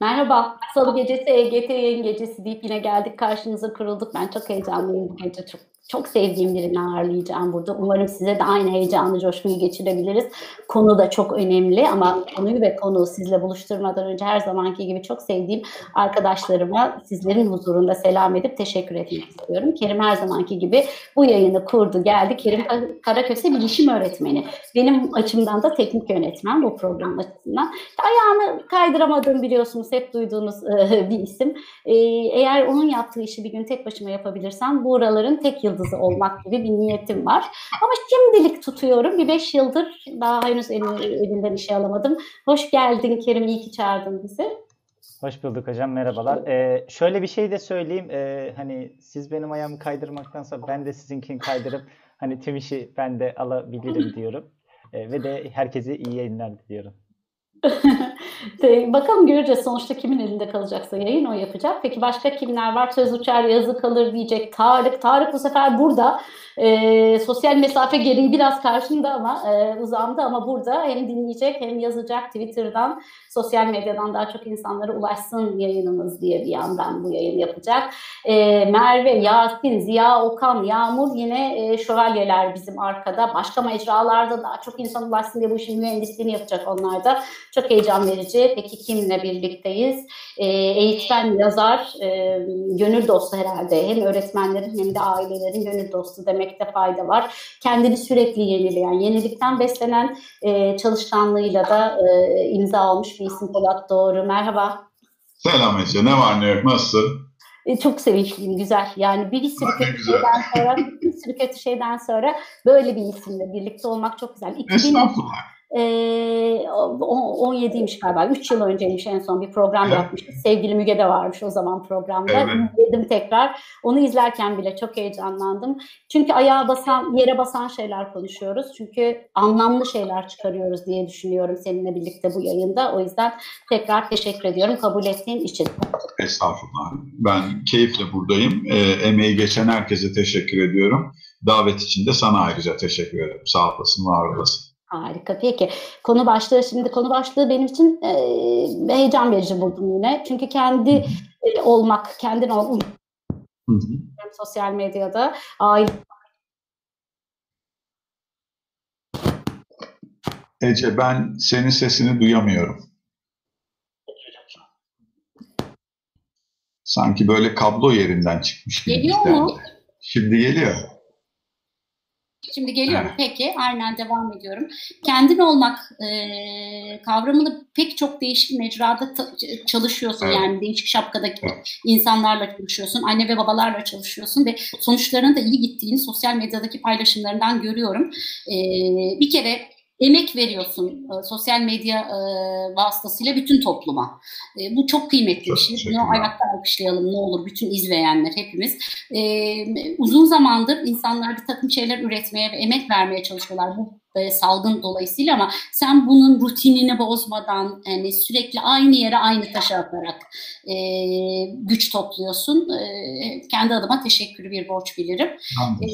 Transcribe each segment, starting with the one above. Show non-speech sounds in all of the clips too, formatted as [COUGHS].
Merhaba, Salı gecesi EGT yayın gecesi deyip yine geldik karşınıza kurulduk. Ben çok heyecanlıyım bu gece. Çok çok sevdiğim birini ağırlayacağım burada. Umarım size de aynı heyecanlı coşkuyu geçirebiliriz. Konu da çok önemli ama konuyu ve konuğu sizle buluşturmadan önce her zamanki gibi çok sevdiğim arkadaşlarıma sizlerin huzurunda selam edip teşekkür etmek istiyorum. Kerim her zamanki gibi bu yayını kurdu, geldi. Kerim Karaköse bilişim öğretmeni. Benim açımdan da teknik yönetmen bu program açısından. Ayağını kaydıramadığım biliyorsunuz hep duyduğunuz bir isim. Eğer onun yaptığı işi bir gün tek başıma yapabilirsem buraların tek yıldızı yıldızı olmak gibi bir niyetim var. Ama şimdilik tutuyorum. Bir beş yıldır daha henüz elinden işe alamadım. Hoş geldin Kerim, iyi ki çağırdın bizi. Hoş bulduk hocam, merhabalar. Ee, şöyle bir şey de söyleyeyim. Ee, hani siz benim ayağımı kaydırmaktansa ben de sizinkini kaydırıp hani tüm işi ben de alabilirim [LAUGHS] diyorum. Ee, ve de herkese iyi yayınlar diliyorum. [LAUGHS] Bakalım göreceğiz sonuçta kimin elinde kalacaksa yayın o yapacak. Peki başka kimler var? Söz uçar yazı kalır diyecek Tarık. Tarık bu sefer burada. E, sosyal mesafe gereği biraz karşımda ama e, uzağımda ama burada hem dinleyecek hem yazacak Twitter'dan sosyal medyadan daha çok insanlara ulaşsın yayınımız diye bir yandan bu yayın yapacak. E, Merve, Yasin, Ziya, Okan, Yağmur yine e, şövalyeler bizim arkada. Başka mecralarda daha çok insan ulaşsın diye bu işin mühendisliğini yapacak onlar da. Çok heyecan verici. Peki kimle birlikteyiz? E, eğitmen, yazar, e, gönül dostu herhalde. Hem öğretmenlerin hem de ailelerin gönül dostu demekte fayda var. Kendini sürekli yenileyen, yenilikten beslenen e, çalışkanlığıyla da e, imza almış bir isim Polat Doğru. Merhaba. Selam Ece. Ne var ne yok? Nasılsın? E, çok sevinçliyim, güzel. Yani bir sürü kötü şeyden sonra, bir sürü kötü şeyden sonra böyle bir isimle birlikte olmak çok güzel. 2000, Estağfurullah e, 17'ymiş galiba. 3 yıl önceymiş en son bir program yapmıştık. Sevgili Müge de varmış o zaman programda. Evet. İzledim tekrar. Onu izlerken bile çok heyecanlandım. Çünkü ayağa basan, yere basan şeyler konuşuyoruz. Çünkü anlamlı şeyler çıkarıyoruz diye düşünüyorum seninle birlikte bu yayında. O yüzden tekrar teşekkür ediyorum kabul ettiğin için. Estağfurullah. Ben keyifle buradayım. E, emeği geçen herkese teşekkür ediyorum. Davet için de sana ayrıca teşekkür ederim. Sağ olasın, var olasın. Harika. Peki konu başlığı şimdi konu başlığı benim için e, heyecan verici buldum yine. Çünkü kendi e, olmak, kendin olmak sosyal medyada aile Ece ben senin sesini duyamıyorum. Sanki böyle kablo yerinden çıkmış gibi. Geliyor mu? Şimdi geliyor. Şimdi geliyorum. Peki, aynen devam ediyorum. Kendin olmak e, kavramını pek çok değişik mecrada çalışıyorsun. Evet. Yani değişik şapkadaki evet. insanlarla çalışıyorsun. Anne ve babalarla çalışıyorsun ve sonuçlarının da iyi gittiğini sosyal medyadaki paylaşımlarından görüyorum. E, bir kere emek veriyorsun e, sosyal medya e, vasıtasıyla bütün topluma. E, bu çok kıymetli bir şey. Bunu ayakta alkışlayalım ne olur bütün izleyenler hepimiz. E, uzun zamandır insanlar bir takım şeyler üretmeye ve emek vermeye çalışıyorlar. Bu e, salgın dolayısıyla ama sen bunun rutinini bozmadan yani sürekli aynı yere aynı taşı atarak e, güç topluyorsun. E, kendi adıma teşekkürü bir borç bilirim. E,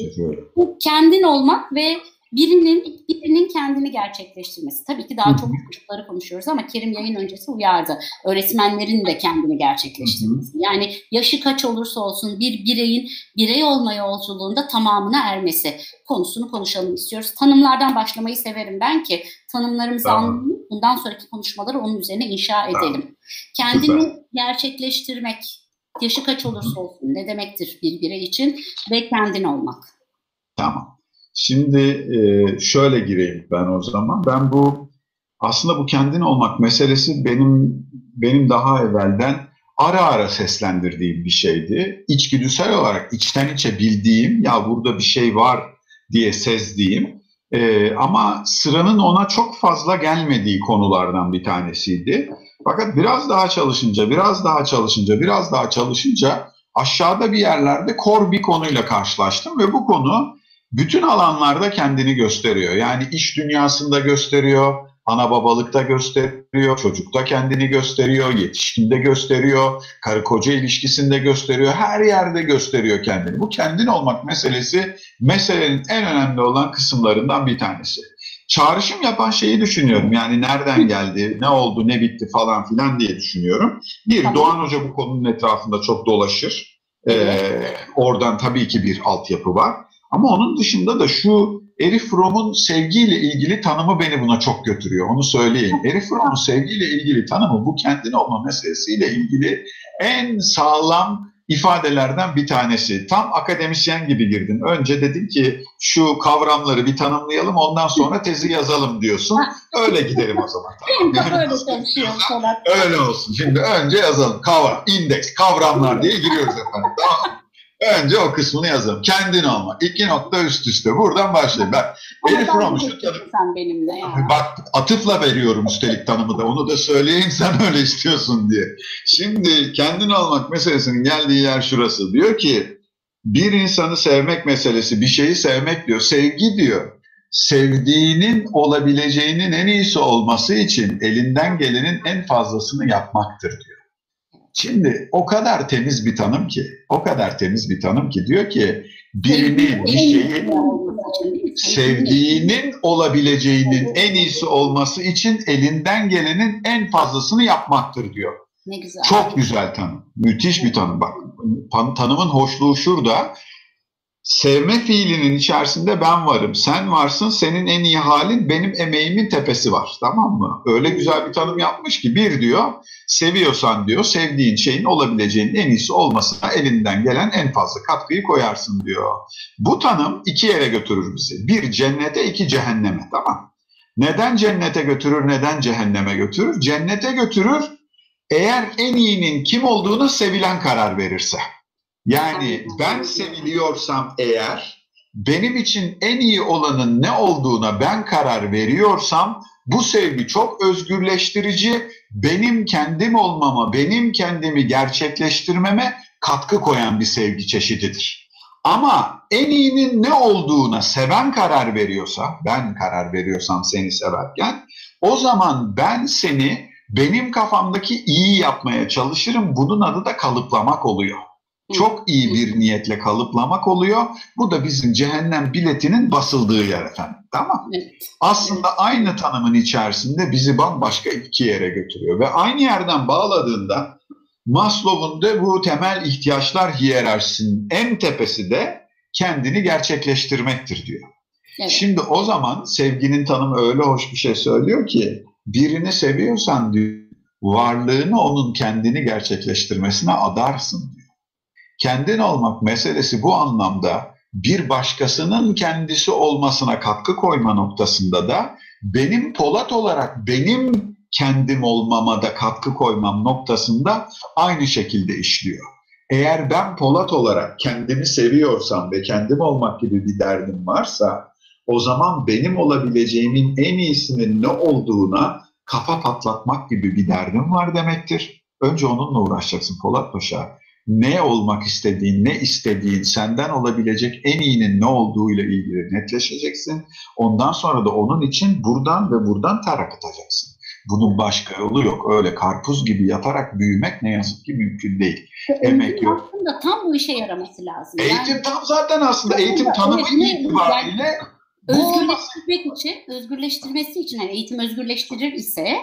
bu kendin olmak ve birinin birinin kendini gerçekleştirmesi. Tabii ki daha çok çocukları konuşuyoruz ama Kerim yayın öncesi uyardı. Öğretmenlerin de kendini gerçekleştirmesi. Yani yaşı kaç olursa olsun bir bireyin birey olma yolculuğunda tamamına ermesi konusunu konuşalım istiyoruz. Tanımlardan başlamayı severim ben ki tanımlarımızı tamam. anlayalım. Bundan sonraki konuşmaları onun üzerine inşa edelim. Tamam. Kendini Güzel. gerçekleştirmek yaşı kaç olursa olsun ne demektir bir birey için ve kendin olmak. Tamam. Şimdi e, şöyle gireyim ben o zaman. Ben bu aslında bu kendin olmak meselesi benim benim daha evvelden ara ara seslendirdiğim bir şeydi. İçgüdüsel olarak içten içe bildiğim ya burada bir şey var diye sezdiğim e, ama sıranın ona çok fazla gelmediği konulardan bir tanesiydi. Fakat biraz daha çalışınca, biraz daha çalışınca, biraz daha çalışınca aşağıda bir yerlerde kor bir konuyla karşılaştım ve bu konu bütün alanlarda kendini gösteriyor. Yani iş dünyasında gösteriyor, ana babalıkta gösteriyor, çocukta kendini gösteriyor, yetişkinde gösteriyor, karı koca ilişkisinde gösteriyor, her yerde gösteriyor kendini. Bu kendin olmak meselesi meselenin en önemli olan kısımlarından bir tanesi. çağrışım yapan şeyi düşünüyorum. Yani nereden geldi, ne oldu, ne bitti falan filan diye düşünüyorum. Bir, tamam. Doğan Hoca bu konunun etrafında çok dolaşır. Ee, oradan tabii ki bir altyapı var. Ama onun dışında da şu Erich Fromm'un sevgiyle ilgili tanımı beni buna çok götürüyor. Onu söyleyeyim. Erich Fromm'un sevgiyle ilgili tanımı bu kendin olma meselesiyle ilgili en sağlam ifadelerden bir tanesi. Tam akademisyen gibi girdin. Önce dedin ki şu kavramları bir tanımlayalım ondan sonra tezi yazalım diyorsun. Öyle gidelim o zaman. [LAUGHS] Tamam. öyle çalışıyor Öyle olsun. Şimdi önce yazalım. Kavram, indeks, kavramlar diye giriyoruz efendim. Tamam Önce o kısmını yazalım. Kendin olma. İki nokta üst üste. Buradan başlayayım. Ben Elif Romuş'u sen benimle ya. Bak atıfla veriyorum üstelik tanımı da. Onu da söyleyeyim sen [LAUGHS] öyle istiyorsun diye. Şimdi kendin olmak meselesinin geldiği yer şurası. Diyor ki bir insanı sevmek meselesi, bir şeyi sevmek diyor. Sevgi diyor. Sevdiğinin olabileceğinin en iyisi olması için elinden gelenin en fazlasını yapmaktır diyor. Şimdi o kadar temiz bir tanım ki, o kadar temiz bir tanım ki diyor ki birini, bir şeyin sevdiğinin olabileceğinin en iyisi olması için elinden gelenin en fazlasını yapmaktır diyor. Ne güzel. Çok güzel tanım. Müthiş bir tanım. Bak tanımın hoşluğu şurada. Sevme fiilinin içerisinde ben varım, sen varsın, senin en iyi halin benim emeğimin tepesi var. Tamam mı? Öyle güzel bir tanım yapmış ki bir diyor, seviyorsan diyor, sevdiğin şeyin olabileceğinin en iyisi olmasına elinden gelen en fazla katkıyı koyarsın diyor. Bu tanım iki yere götürür bizi. Bir cennete, iki cehenneme. Tamam. Neden cennete götürür, neden cehenneme götürür? Cennete götürür eğer en iyinin kim olduğunu sevilen karar verirse. Yani ben seviliyorsam eğer benim için en iyi olanın ne olduğuna ben karar veriyorsam bu sevgi çok özgürleştirici, benim kendim olmama, benim kendimi gerçekleştirmeme katkı koyan bir sevgi çeşididir. Ama en iyinin ne olduğuna seven karar veriyorsa, ben karar veriyorsam seni severken, o zaman ben seni benim kafamdaki iyi yapmaya çalışırım. Bunun adı da kalıplamak oluyor. Çok iyi bir niyetle kalıplamak oluyor. Bu da bizim cehennem biletinin basıldığı yer efendim. Tamam evet. Aslında aynı tanımın içerisinde bizi bambaşka iki yere götürüyor. Ve aynı yerden bağladığında Maslow'un da bu temel ihtiyaçlar hiyerarşisinin en tepesi de kendini gerçekleştirmektir diyor. Evet. Şimdi o zaman sevginin tanımı öyle hoş bir şey söylüyor ki birini seviyorsan diyor varlığını onun kendini gerçekleştirmesine adarsın kendin olmak meselesi bu anlamda bir başkasının kendisi olmasına katkı koyma noktasında da benim Polat olarak benim kendim olmama da katkı koymam noktasında aynı şekilde işliyor. Eğer ben Polat olarak kendimi seviyorsam ve kendim olmak gibi bir derdim varsa o zaman benim olabileceğimin en iyisinin ne olduğuna kafa patlatmak gibi bir derdim var demektir. Önce onunla uğraşacaksın Polat Paşa ne olmak istediğin, ne istediğin, senden olabilecek en iyinin ne olduğuyla ilgili netleşeceksin. Ondan sonra da onun için buradan ve buradan ter akıtacaksın. Bunun başka yolu yok. Öyle karpuz gibi yatarak büyümek ne yazık ki mümkün değil. Emek yok. Aslında tam bu işe yaraması lazım. Eğitim yani, tam zaten aslında eğitim tanımı evet, itibariyle yani, özgürleştirmek için, özgürleştirmesi için yani eğitim özgürleştirir ise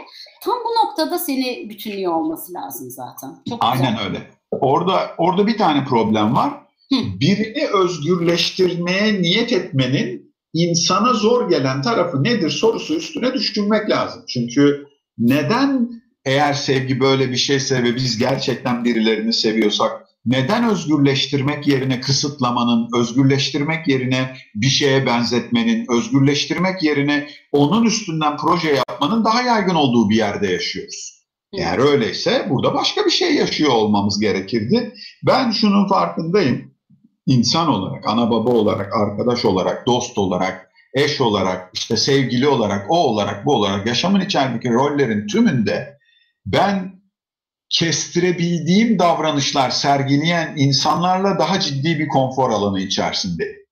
tam bu noktada seni bütünlüyor olması lazım zaten. Çok Aynen güzel. öyle. Orada orada bir tane problem var. Birini özgürleştirmeye niyet etmenin insana zor gelen tarafı nedir sorusu üstüne düşünmek lazım. Çünkü neden eğer sevgi böyle bir şeyse ve biz gerçekten birilerini seviyorsak neden özgürleştirmek yerine kısıtlamanın, özgürleştirmek yerine bir şeye benzetmenin, özgürleştirmek yerine onun üstünden proje yapmanın daha yaygın olduğu bir yerde yaşıyoruz? Eğer öyleyse burada başka bir şey yaşıyor olmamız gerekirdi. Ben şunun farkındayım. İnsan olarak, ana baba olarak, arkadaş olarak, dost olarak, eş olarak, işte sevgili olarak, o olarak, bu olarak yaşamın içerideki rollerin tümünde ben kestirebildiğim davranışlar sergileyen insanlarla daha ciddi bir konfor alanı içerisindeyim.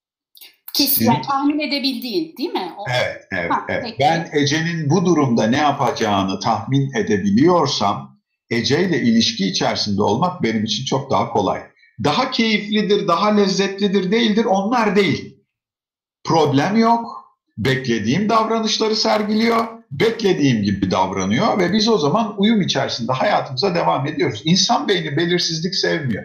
Kesin yani tahmin edebildiğin değil mi? O... Evet, evet, ha, evet. Ben Ece'nin bu durumda ne yapacağını tahmin edebiliyorsam Ece ile ilişki içerisinde olmak benim için çok daha kolay. Daha keyiflidir, daha lezzetlidir değildir onlar değil. Problem yok. Beklediğim davranışları sergiliyor, beklediğim gibi davranıyor ve biz o zaman uyum içerisinde hayatımıza devam ediyoruz. İnsan beyni belirsizlik sevmiyor.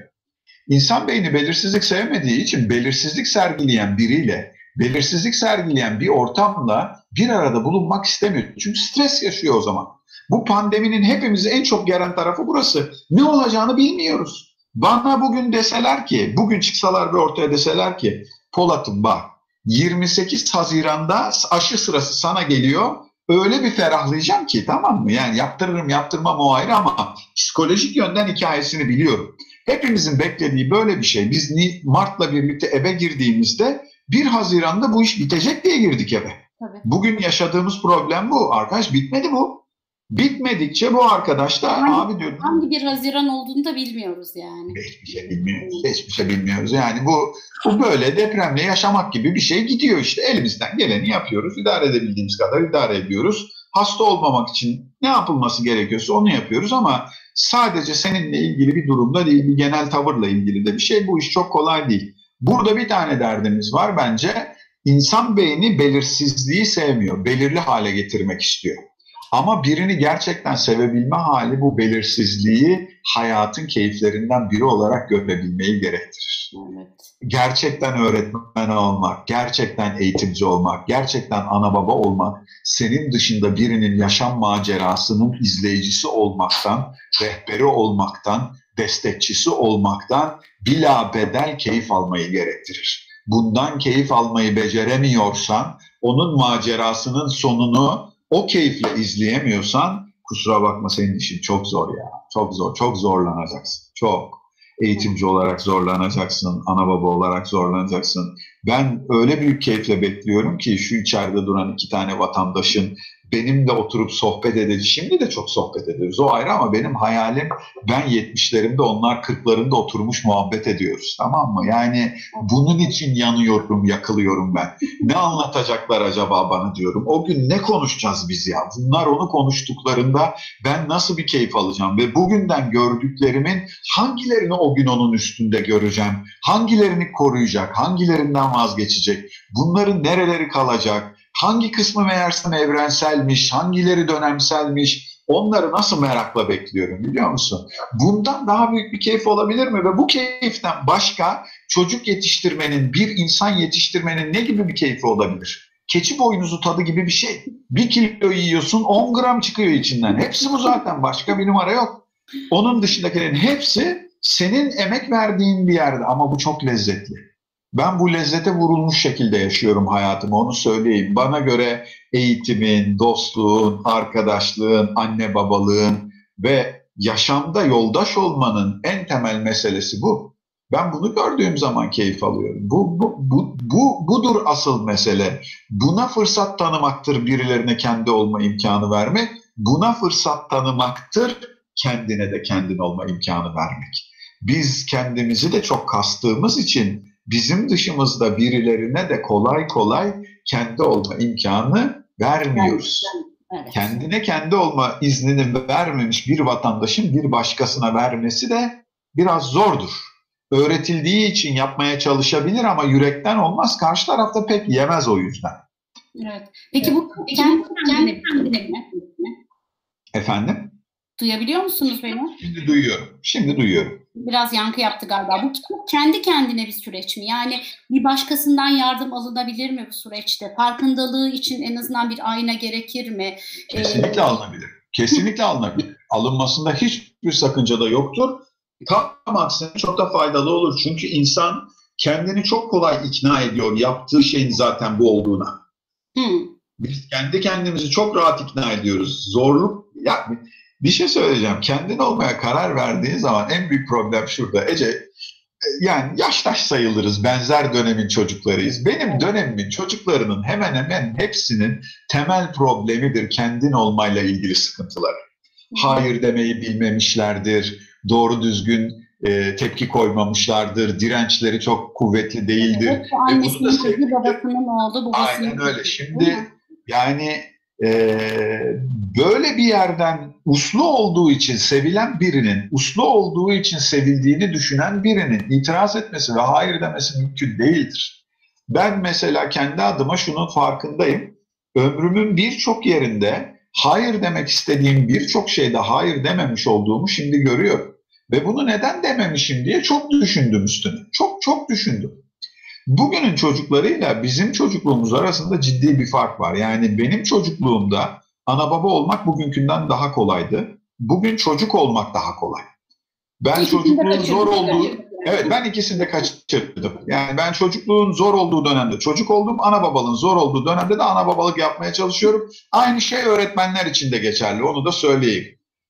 İnsan beyni belirsizlik sevmediği için belirsizlik sergileyen biriyle, belirsizlik sergileyen bir ortamla bir arada bulunmak istemiyor. Çünkü stres yaşıyor o zaman. Bu pandeminin hepimizi en çok geren tarafı burası. Ne olacağını bilmiyoruz. Bana bugün deseler ki, bugün çıksalar ve ortaya deseler ki, Polat'ım bak 28 Haziran'da aşı sırası sana geliyor. Öyle bir ferahlayacağım ki tamam mı? Yani yaptırırım yaptırmam o ayrı ama psikolojik yönden hikayesini biliyorum. Hepimizin beklediği böyle bir şey. Biz Mart'la birlikte eve girdiğimizde 1 Haziran'da bu iş bitecek diye girdik eve. Tabii. Bugün yaşadığımız problem bu. Arkadaş bitmedi bu. Bitmedikçe bu arkadaş da hangi, abi diyor. Hangi bir Haziran olduğunu da bilmiyoruz yani. Hiçbir şey bilmiyoruz. Hiçbir şey bilmiyoruz. Yani bu bu böyle depremle yaşamak gibi bir şey gidiyor işte. Elimizden geleni yapıyoruz. İdare edebildiğimiz kadar idare ediyoruz. Hasta olmamak için ne yapılması gerekiyorsa onu yapıyoruz ama sadece seninle ilgili bir durumda değil, bir genel tavırla ilgili de bir şey. Bu iş çok kolay değil. Burada bir tane derdimiz var bence. İnsan beyni belirsizliği sevmiyor. Belirli hale getirmek istiyor. Ama birini gerçekten sevebilme hali bu belirsizliği hayatın keyiflerinden biri olarak görebilmeyi gerektirir. Evet. Gerçekten öğretmen olmak, gerçekten eğitimci olmak, gerçekten ana baba olmak, senin dışında birinin yaşam macerasının izleyicisi olmaktan, rehberi olmaktan, destekçisi olmaktan bila bedel keyif almayı gerektirir. Bundan keyif almayı beceremiyorsan, onun macerasının sonunu o keyifle izleyemiyorsan kusura bakma senin işin çok zor ya. Çok zor. Çok zorlanacaksın. Çok. Eğitimci olarak zorlanacaksın. Ana baba olarak zorlanacaksın. Ben öyle büyük keyifle bekliyorum ki şu içeride duran iki tane vatandaşın benimle oturup sohbet edeceğiz. Şimdi de çok sohbet ediyoruz. O ayrı ama benim hayalim ben 70'lerimde onlar 40'larında oturmuş muhabbet ediyoruz. Tamam mı? Yani bunun için yanıyorum, yakılıyorum ben. Ne anlatacaklar acaba bana diyorum. O gün ne konuşacağız biz ya? Bunlar onu konuştuklarında ben nasıl bir keyif alacağım ve bugünden gördüklerimin hangilerini o gün onun üstünde göreceğim? Hangilerini koruyacak? Hangilerinden vazgeçecek? Bunların nereleri kalacak? Hangi kısmı meğersem evrenselmiş, hangileri dönemselmiş, onları nasıl merakla bekliyorum biliyor musun? Bundan daha büyük bir keyif olabilir mi? Ve bu keyiften başka çocuk yetiştirmenin, bir insan yetiştirmenin ne gibi bir keyfi olabilir? Keçi boynuzu tadı gibi bir şey. Bir kilo yiyorsun 10 gram çıkıyor içinden. Hepsi bu zaten başka bir numara yok. Onun dışındakilerin hepsi senin emek verdiğin bir yerde ama bu çok lezzetli. Ben bu lezzete vurulmuş şekilde yaşıyorum hayatımı onu söyleyeyim. Bana göre eğitimin, dostluğun, arkadaşlığın, anne babalığın ve yaşamda yoldaş olmanın en temel meselesi bu. Ben bunu gördüğüm zaman keyif alıyorum. Bu, bu, bu, bu budur asıl mesele. Buna fırsat tanımaktır birilerine kendi olma imkanı vermek. Buna fırsat tanımaktır kendine de kendin olma imkanı vermek. Biz kendimizi de çok kastığımız için bizim dışımızda birilerine de kolay kolay kendi olma imkanı vermiyoruz. Evet. Kendine kendi olma iznini vermemiş bir vatandaşın bir başkasına vermesi de biraz zordur. Öğretildiği için yapmaya çalışabilir ama yürekten olmaz. Karşı tarafta pek yemez o yüzden. Evet. Peki bu kendi kendine, kendine mi? Efendim? Duyabiliyor musunuz beni? Şimdi duyuyorum. Şimdi duyuyorum. Biraz yankı yaptı galiba. Bu kendi kendine bir süreç mi? Yani bir başkasından yardım alınabilir mi bu süreçte? Farkındalığı için en azından bir ayna gerekir mi? Ee, Kesinlikle ee... alınabilir. Kesinlikle alınabilir. Alınmasında hiçbir sakınca da yoktur. Tam aksine çok da faydalı olur. Çünkü insan kendini çok kolay ikna ediyor yaptığı şeyin zaten bu olduğuna. Hmm. Biz kendi kendimizi çok rahat ikna ediyoruz. Zorluk, ya bir şey söyleyeceğim. Kendin olmaya karar verdiğin zaman en büyük problem şurada. Ece yani yaştaş sayılırız. Benzer dönemin çocuklarıyız. Benim dönemimin çocuklarının hemen hemen hepsinin temel problemidir kendin olmayla ilgili sıkıntılar. Hayır demeyi bilmemişlerdir. Doğru düzgün e, tepki koymamışlardır. Dirençleri çok kuvvetli değildir. Evet, annesinin babasının oldu. Aynen öyle. Şimdi yani ee, böyle bir yerden uslu olduğu için sevilen birinin, uslu olduğu için sevildiğini düşünen birinin itiraz etmesi ve hayır demesi mümkün değildir. Ben mesela kendi adıma şunun farkındayım. Ömrümün birçok yerinde hayır demek istediğim birçok şeyde hayır dememiş olduğumu şimdi görüyorum. Ve bunu neden dememişim diye çok düşündüm üstüne. Çok çok düşündüm. Bugünün çocuklarıyla bizim çocukluğumuz arasında ciddi bir fark var. Yani benim çocukluğumda ana baba olmak bugünkünden daha kolaydı. Bugün çocuk olmak daha kolay. Ben çocukluğun zor olduğu Evet ben ikisini de kaçırdım. Yani ben çocukluğun zor olduğu dönemde çocuk oldum. Ana babalığın zor olduğu dönemde de ana babalık yapmaya çalışıyorum. Aynı şey öğretmenler için de geçerli. Onu da söyleyeyim.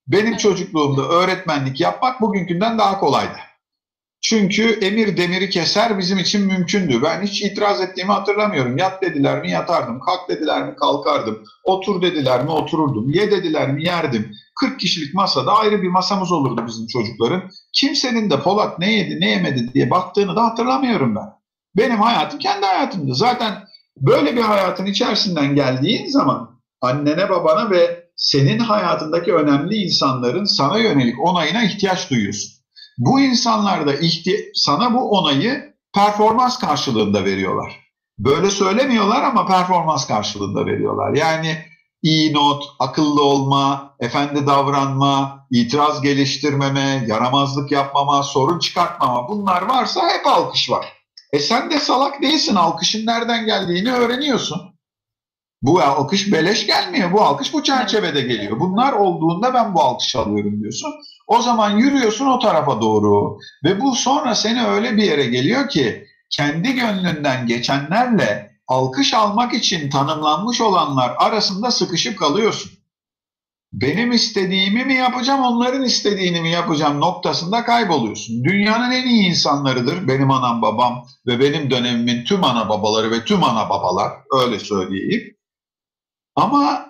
Benim çocukluğumda öğretmenlik yapmak bugünkünden daha kolaydı. Çünkü emir demiri keser bizim için mümkündü. Ben hiç itiraz ettiğimi hatırlamıyorum. Yat dediler mi yatardım, kalk dediler mi kalkardım, otur dediler mi otururdum, ye dediler mi yerdim. 40 kişilik masada ayrı bir masamız olurdu bizim çocukların. Kimsenin de Polat ne yedi ne yemedi diye baktığını da hatırlamıyorum ben. Benim hayatım kendi hayatımdı. Zaten böyle bir hayatın içerisinden geldiğin zaman annene babana ve senin hayatındaki önemli insanların sana yönelik onayına ihtiyaç duyuyorsun. Bu insanlar da ihti sana bu onayı performans karşılığında veriyorlar. Böyle söylemiyorlar ama performans karşılığında veriyorlar. Yani iyi not, akıllı olma, efendi davranma, itiraz geliştirmeme, yaramazlık yapmama, sorun çıkartmama bunlar varsa hep alkış var. E sen de salak değilsin. Alkışın nereden geldiğini öğreniyorsun. Bu alkış beleş gelmiyor. Bu alkış bu çerçevede geliyor. Bunlar olduğunda ben bu alkış alıyorum diyorsun. O zaman yürüyorsun o tarafa doğru. Ve bu sonra seni öyle bir yere geliyor ki kendi gönlünden geçenlerle alkış almak için tanımlanmış olanlar arasında sıkışıp kalıyorsun. Benim istediğimi mi yapacağım, onların istediğini mi yapacağım noktasında kayboluyorsun. Dünyanın en iyi insanlarıdır benim anam babam ve benim dönemimin tüm ana babaları ve tüm ana babalar öyle söyleyeyim. Ama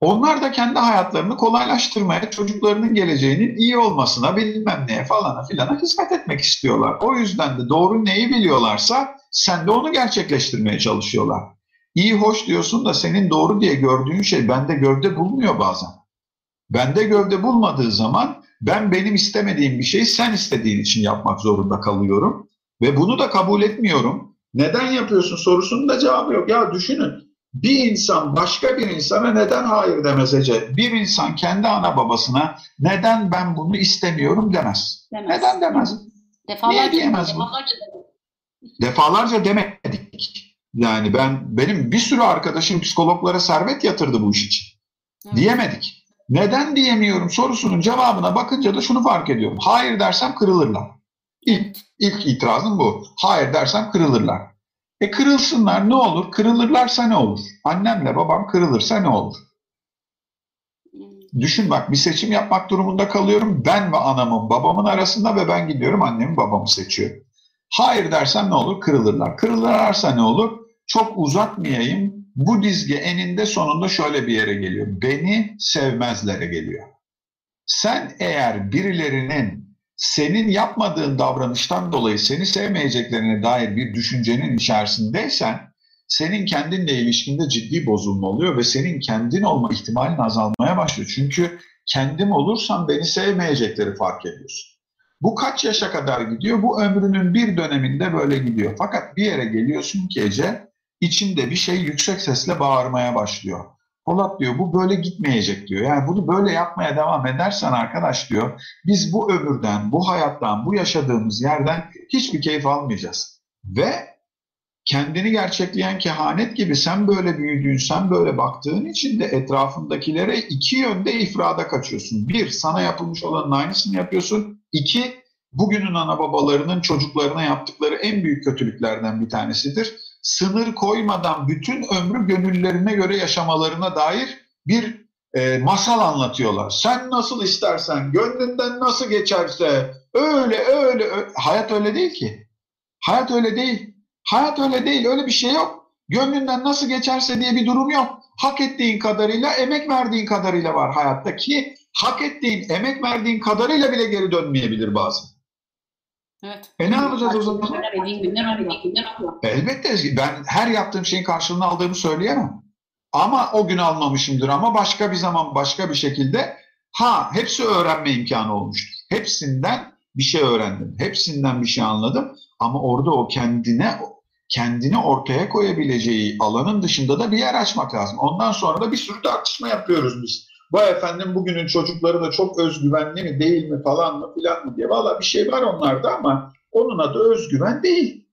onlar da kendi hayatlarını kolaylaştırmaya, çocuklarının geleceğinin iyi olmasına, bilmem neye falana filana hizmet etmek istiyorlar. O yüzden de doğru neyi biliyorlarsa sen de onu gerçekleştirmeye çalışıyorlar. İyi hoş diyorsun da senin doğru diye gördüğün şey bende gövde bulmuyor bazen. Bende gövde bulmadığı zaman ben benim istemediğim bir şeyi sen istediğin için yapmak zorunda kalıyorum. Ve bunu da kabul etmiyorum. Neden yapıyorsun sorusunun da cevabı yok. Ya düşünün bir insan başka bir insana neden hayır demez Ece? Bir insan kendi ana babasına neden ben bunu istemiyorum demez. demez. Neden demez? Defalarca Niye diyemez bu? Defalarca demedik. Yani ben benim bir sürü arkadaşım psikologlara servet yatırdı bu iş için. Evet. Diyemedik. Neden diyemiyorum sorusunun cevabına bakınca da şunu fark ediyorum. Hayır dersem kırılırlar. İlk, ilk itirazım bu. Hayır dersem kırılırlar. E kırılsınlar ne olur? Kırılırlarsa ne olur? Annemle babam kırılırsa ne olur? Düşün bak bir seçim yapmak durumunda kalıyorum. Ben ve anamın babamın arasında ve ben gidiyorum annemi babamı seçiyorum. Hayır dersem ne olur? Kırılırlar. Kırılırlarsa ne olur? Çok uzatmayayım. Bu dizge eninde sonunda şöyle bir yere geliyor. Beni sevmezlere geliyor. Sen eğer birilerinin senin yapmadığın davranıştan dolayı seni sevmeyeceklerine dair bir düşüncenin içerisindeysen senin kendinle ilişkinde ciddi bozulma oluyor ve senin kendin olma ihtimalin azalmaya başlıyor. Çünkü kendim olursam beni sevmeyecekleri fark ediyorsun. Bu kaç yaşa kadar gidiyor? Bu ömrünün bir döneminde böyle gidiyor. Fakat bir yere geliyorsun ki Ece, içinde bir şey yüksek sesle bağırmaya başlıyor. Polat diyor bu böyle gitmeyecek diyor. Yani bunu böyle yapmaya devam edersen arkadaş diyor biz bu ömürden, bu hayattan, bu yaşadığımız yerden hiçbir keyif almayacağız. Ve kendini gerçekleyen kehanet gibi sen böyle büyüdüğün, sen böyle baktığın için de etrafındakilere iki yönde ifrada kaçıyorsun. Bir, sana yapılmış olanın aynısını yapıyorsun. İki, bugünün ana babalarının çocuklarına yaptıkları en büyük kötülüklerden bir tanesidir sınır koymadan bütün ömrü gönüllerine göre yaşamalarına dair bir e, masal anlatıyorlar. Sen nasıl istersen, gönlünden nasıl geçerse öyle öyle, öyle. hayat öyle değil ki. Hayat öyle değil. Hayat öyle değil. Öyle bir şey yok. Gönlünden nasıl geçerse diye bir durum yok. Hak ettiğin kadarıyla, emek verdiğin kadarıyla var hayatta ki hak ettiğin, emek verdiğin kadarıyla bile geri dönmeyebilir bazen. Evet. E ne yapacağız o zaman? Elbette ben her yaptığım şeyin karşılığını aldığımı söyleyemem. Ama o gün almamışımdır ama başka bir zaman başka bir şekilde ha hepsi öğrenme imkanı olmuştur. Hepsinden bir şey öğrendim. Hepsinden bir şey anladım ama orada o kendine kendini ortaya koyabileceği alanın dışında da bir yer açmak lazım. Ondan sonra da bir sürü tartışma yapıyoruz biz. Bu efendim bugünün çocukları da çok özgüvenli mi değil mi falan mı filan mı diye. Valla bir şey var onlarda ama onun adı özgüven değil.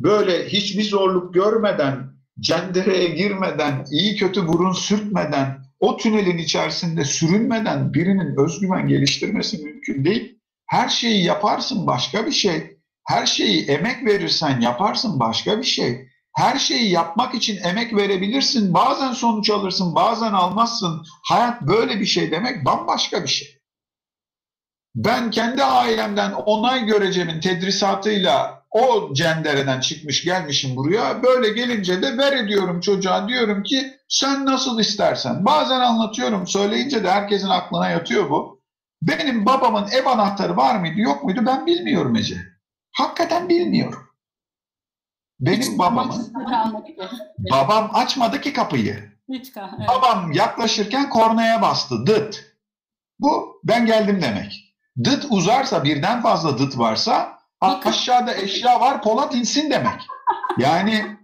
Böyle hiçbir zorluk görmeden, cendereye girmeden, iyi kötü burun sürtmeden, o tünelin içerisinde sürünmeden birinin özgüven geliştirmesi mümkün değil. Her şeyi yaparsın başka bir şey. Her şeyi emek verirsen yaparsın başka bir şey. Her şeyi yapmak için emek verebilirsin. Bazen sonuç alırsın, bazen almazsın. Hayat böyle bir şey demek bambaşka bir şey. Ben kendi ailemden onay göreceğimin tedrisatıyla o cendereden çıkmış gelmişim buraya. Böyle gelince de ver ediyorum çocuğa diyorum ki sen nasıl istersen. Bazen anlatıyorum söyleyince de herkesin aklına yatıyor bu. Benim babamın ev anahtarı var mıydı yok muydu ben bilmiyorum Ece. Hakikaten bilmiyorum. Benim babamın babam açmadı ki kapıyı. Evet. Babam yaklaşırken kornaya bastı. Dıt. Bu ben geldim demek. Dıt uzarsa birden fazla dıt varsa aşağıda eşya var Polat insin demek. Yani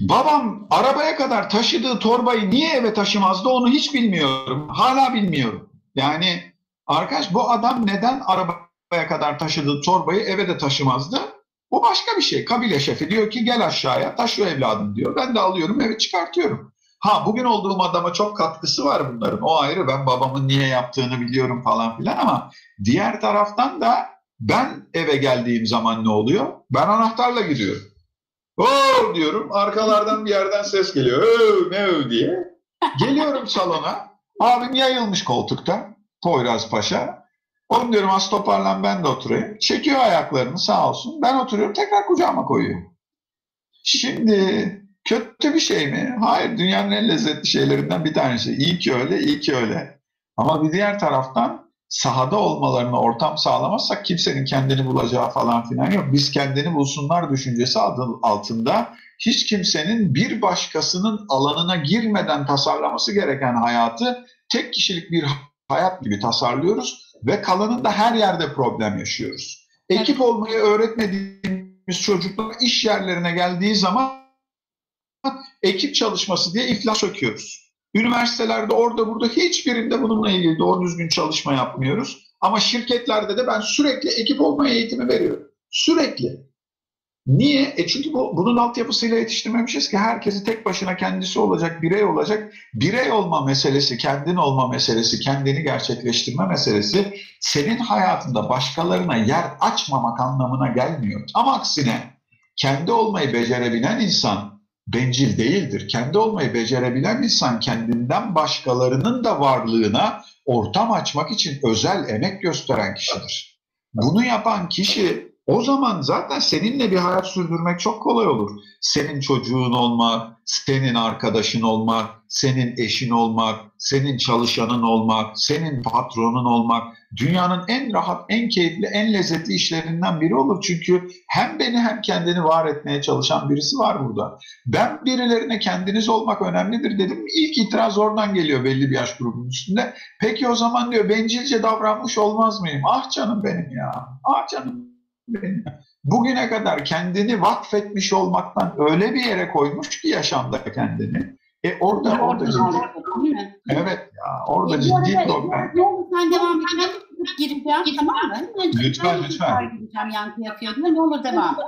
babam arabaya kadar taşıdığı torbayı niye eve taşımazdı onu hiç bilmiyorum. Hala bilmiyorum. Yani arkadaş bu adam neden arabaya kadar taşıdığı torbayı eve de taşımazdı? Bu başka bir şey. Kabile şefi diyor ki gel aşağıya taşı evladım diyor. Ben de alıyorum eve çıkartıyorum. Ha bugün olduğum adama çok katkısı var bunların. O ayrı ben babamın niye yaptığını biliyorum falan filan ama diğer taraftan da ben eve geldiğim zaman ne oluyor? Ben anahtarla gidiyorum. Oo diyorum arkalardan bir yerden ses geliyor. Öv ne öv diye. Geliyorum salona. Abim yayılmış koltukta. Poyraz Paşa. Onu diyorum az toparlan ben de oturayım. Çekiyor ayaklarını sağ olsun. Ben oturuyorum tekrar kucağıma koyuyor. Şimdi kötü bir şey mi? Hayır dünyanın en lezzetli şeylerinden bir tanesi. İyi ki öyle, iyi ki öyle. Ama bir diğer taraftan sahada olmalarına ortam sağlamazsak kimsenin kendini bulacağı falan filan yok. Biz kendini bulsunlar düşüncesi adı altında hiç kimsenin bir başkasının alanına girmeden tasarlaması gereken hayatı tek kişilik bir hayat gibi tasarlıyoruz ve kalanında her yerde problem yaşıyoruz. Ekip olmayı öğretmediğimiz çocuklar iş yerlerine geldiği zaman ekip çalışması diye iflas söküyoruz. Üniversitelerde orada burada hiçbirinde bununla ilgili doğru düzgün çalışma yapmıyoruz. Ama şirketlerde de ben sürekli ekip olma eğitimi veriyorum. Sürekli. Niye? E çünkü bu, bunun altyapısıyla yetiştirmemişiz ki herkesi tek başına kendisi olacak, birey olacak. Birey olma meselesi, kendin olma meselesi, kendini gerçekleştirme meselesi senin hayatında başkalarına yer açmamak anlamına gelmiyor. Ama aksine kendi olmayı becerebilen insan bencil değildir. Kendi olmayı becerebilen insan kendinden başkalarının da varlığına ortam açmak için özel emek gösteren kişidir. Bunu yapan kişi o zaman zaten seninle bir hayat sürdürmek çok kolay olur. Senin çocuğun olmak, senin arkadaşın olmak, senin eşin olmak, senin çalışanın olmak, senin patronun olmak dünyanın en rahat, en keyifli, en lezzetli işlerinden biri olur. Çünkü hem beni hem kendini var etmeye çalışan birisi var burada. Ben birilerine kendiniz olmak önemlidir dedim. İlk itiraz oradan geliyor belli bir yaş grubunun üstünde. Peki o zaman diyor bencilce davranmış olmaz mıyım? Ah canım benim ya. Ah canım [LAUGHS] bugüne kadar kendini vakfetmiş olmaktan öyle bir yere koymuş ki yaşamda kendini. E orada orada ciddi. Evet ya orada ciddi problem. Ne olur sen devam et. Gireceğim tamam mı? Lütfen lütfen. Gireceğim yankı yapıyor diyor. Ne olur devam et.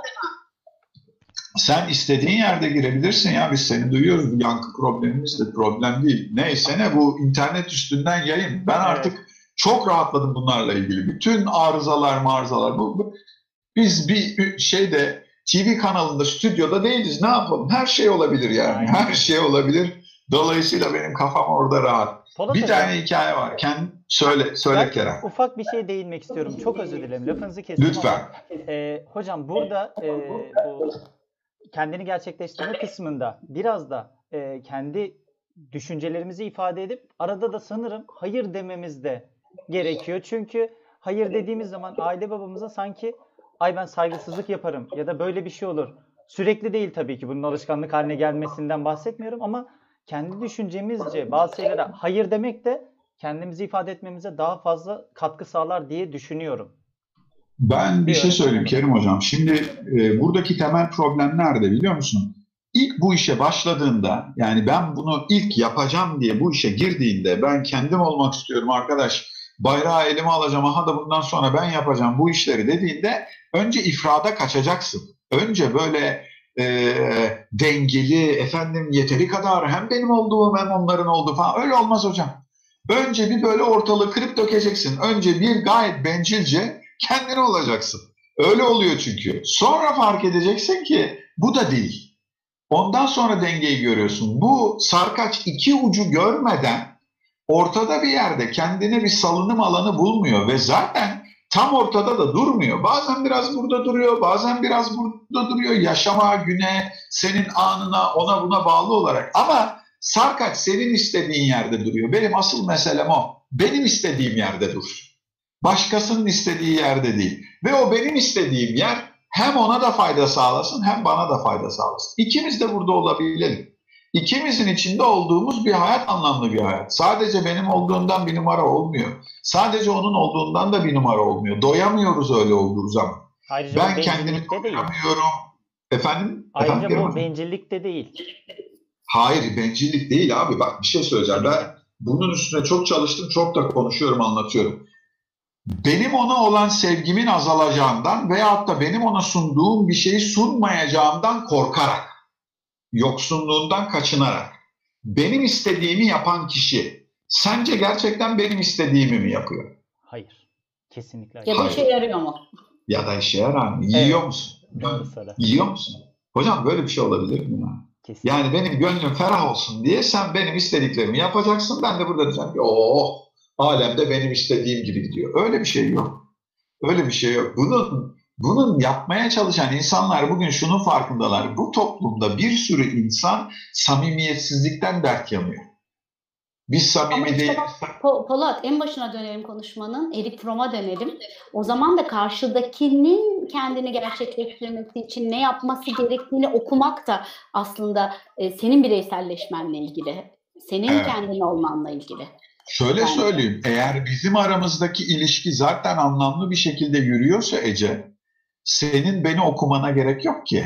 Sen istediğin yerde girebilirsin ya biz seni duyuyoruz. Bu yankı problemimiz de problem değil. Neyse ne bu internet üstünden yayın. Ben artık çok rahatladım bunlarla ilgili. Bütün arızalar marızalar bu, bu biz bir şeyde TV kanalında, stüdyoda değiliz. Ne yapalım? Her şey olabilir yani. Aynen. Her şey olabilir. Dolayısıyla benim kafam orada rahat. Polat bir hocam, tane hikaye var. Kendi söyle söyle ben Kerem. ufak bir şey değinmek istiyorum. Çok özür dilerim. Lafınızı kestim Lütfen. ama. E, hocam burada e, bu kendini gerçekleştirme kısmında biraz da e, kendi düşüncelerimizi ifade edip arada da sanırım hayır dememiz de gerekiyor. Çünkü hayır dediğimiz zaman aile babamıza sanki ay ben saygısızlık yaparım ya da böyle bir şey olur. Sürekli değil tabii ki bunun alışkanlık haline gelmesinden bahsetmiyorum ama kendi düşüncemizce bazı şeylere hayır demek de kendimizi ifade etmemize daha fazla katkı sağlar diye düşünüyorum. Ben bir şey söyleyeyim. Kerim Hocam. Şimdi e, buradaki temel problem nerede biliyor musun? İlk bu işe başladığında yani ben bunu ilk yapacağım diye bu işe girdiğinde ben kendim olmak istiyorum arkadaş bayrağı elime alacağım aha da bundan sonra ben yapacağım bu işleri dediğinde önce ifrada kaçacaksın. Önce böyle e, dengeli efendim yeteri kadar hem benim olduğum hem onların olduğu falan öyle olmaz hocam. Önce bir böyle ortalığı kırıp dökeceksin. Önce bir gayet bencilce kendin olacaksın. Öyle oluyor çünkü. Sonra fark edeceksin ki bu da değil. Ondan sonra dengeyi görüyorsun. Bu sarkaç iki ucu görmeden ortada bir yerde kendine bir salınım alanı bulmuyor ve zaten tam ortada da durmuyor. Bazen biraz burada duruyor, bazen biraz burada duruyor. Yaşama, güne, senin anına, ona buna bağlı olarak. Ama sarkaç senin istediğin yerde duruyor. Benim asıl meselem o. Benim istediğim yerde dur. Başkasının istediği yerde değil. Ve o benim istediğim yer hem ona da fayda sağlasın hem bana da fayda sağlasın. İkimiz de burada olabilelim. İkimizin içinde olduğumuz bir hayat anlamlı bir hayat. Sadece benim olduğundan bir numara olmuyor. Sadece onun olduğundan da bir numara olmuyor. Doyamıyoruz öyle olduğu zaman. Ayrıca Ben kendimi doyamıyorum. Efendim? Ayrıca Efendim, bu bencillik de değil. Hayır bencillik değil abi. Bak bir şey söyleyeceğim. Ben bunun üstüne çok çalıştım. Çok da konuşuyorum, anlatıyorum. Benim ona olan sevgimin azalacağından veyahut da benim ona sunduğum bir şeyi sunmayacağımdan korkarak, yoksunluğundan kaçınarak, benim istediğimi yapan kişi sence gerçekten benim istediğimi mi yapıyor? Hayır. Kesinlikle Ya hayır. da Hayır. işe yarıyor mu? Ya da işe yarar mı? Yiyor Evet. musun? Yiyor musun? Hocam böyle bir şey olabilir mi ya? Kesinlikle. Yani benim gönlüm ferah olsun diye sen benim istediklerimi yapacaksın. Ben de burada diyeceğim ki oh alemde benim istediğim gibi gidiyor. Öyle bir şey yok. Öyle bir şey yok. Bunun bunun yapmaya çalışan insanlar bugün şunun farkındalar. Bu toplumda bir sürü insan samimiyetsizlikten dert yanıyor. Biz samimi işte değil. bak, Po- Polat en başına dönelim konuşmanın. Eric Fromm'a dönelim. O zaman da karşıdakinin kendini gerçekleştirmesi için ne yapması gerektiğini okumak da aslında e, senin bireyselleşmenle ilgili. Senin Evet. kendin olmanla ilgili. Şöyle Yani- söyleyeyim. Eğer bizim aramızdaki ilişki zaten anlamlı bir şekilde yürüyorsa Ece, senin beni okumana gerek yok ki.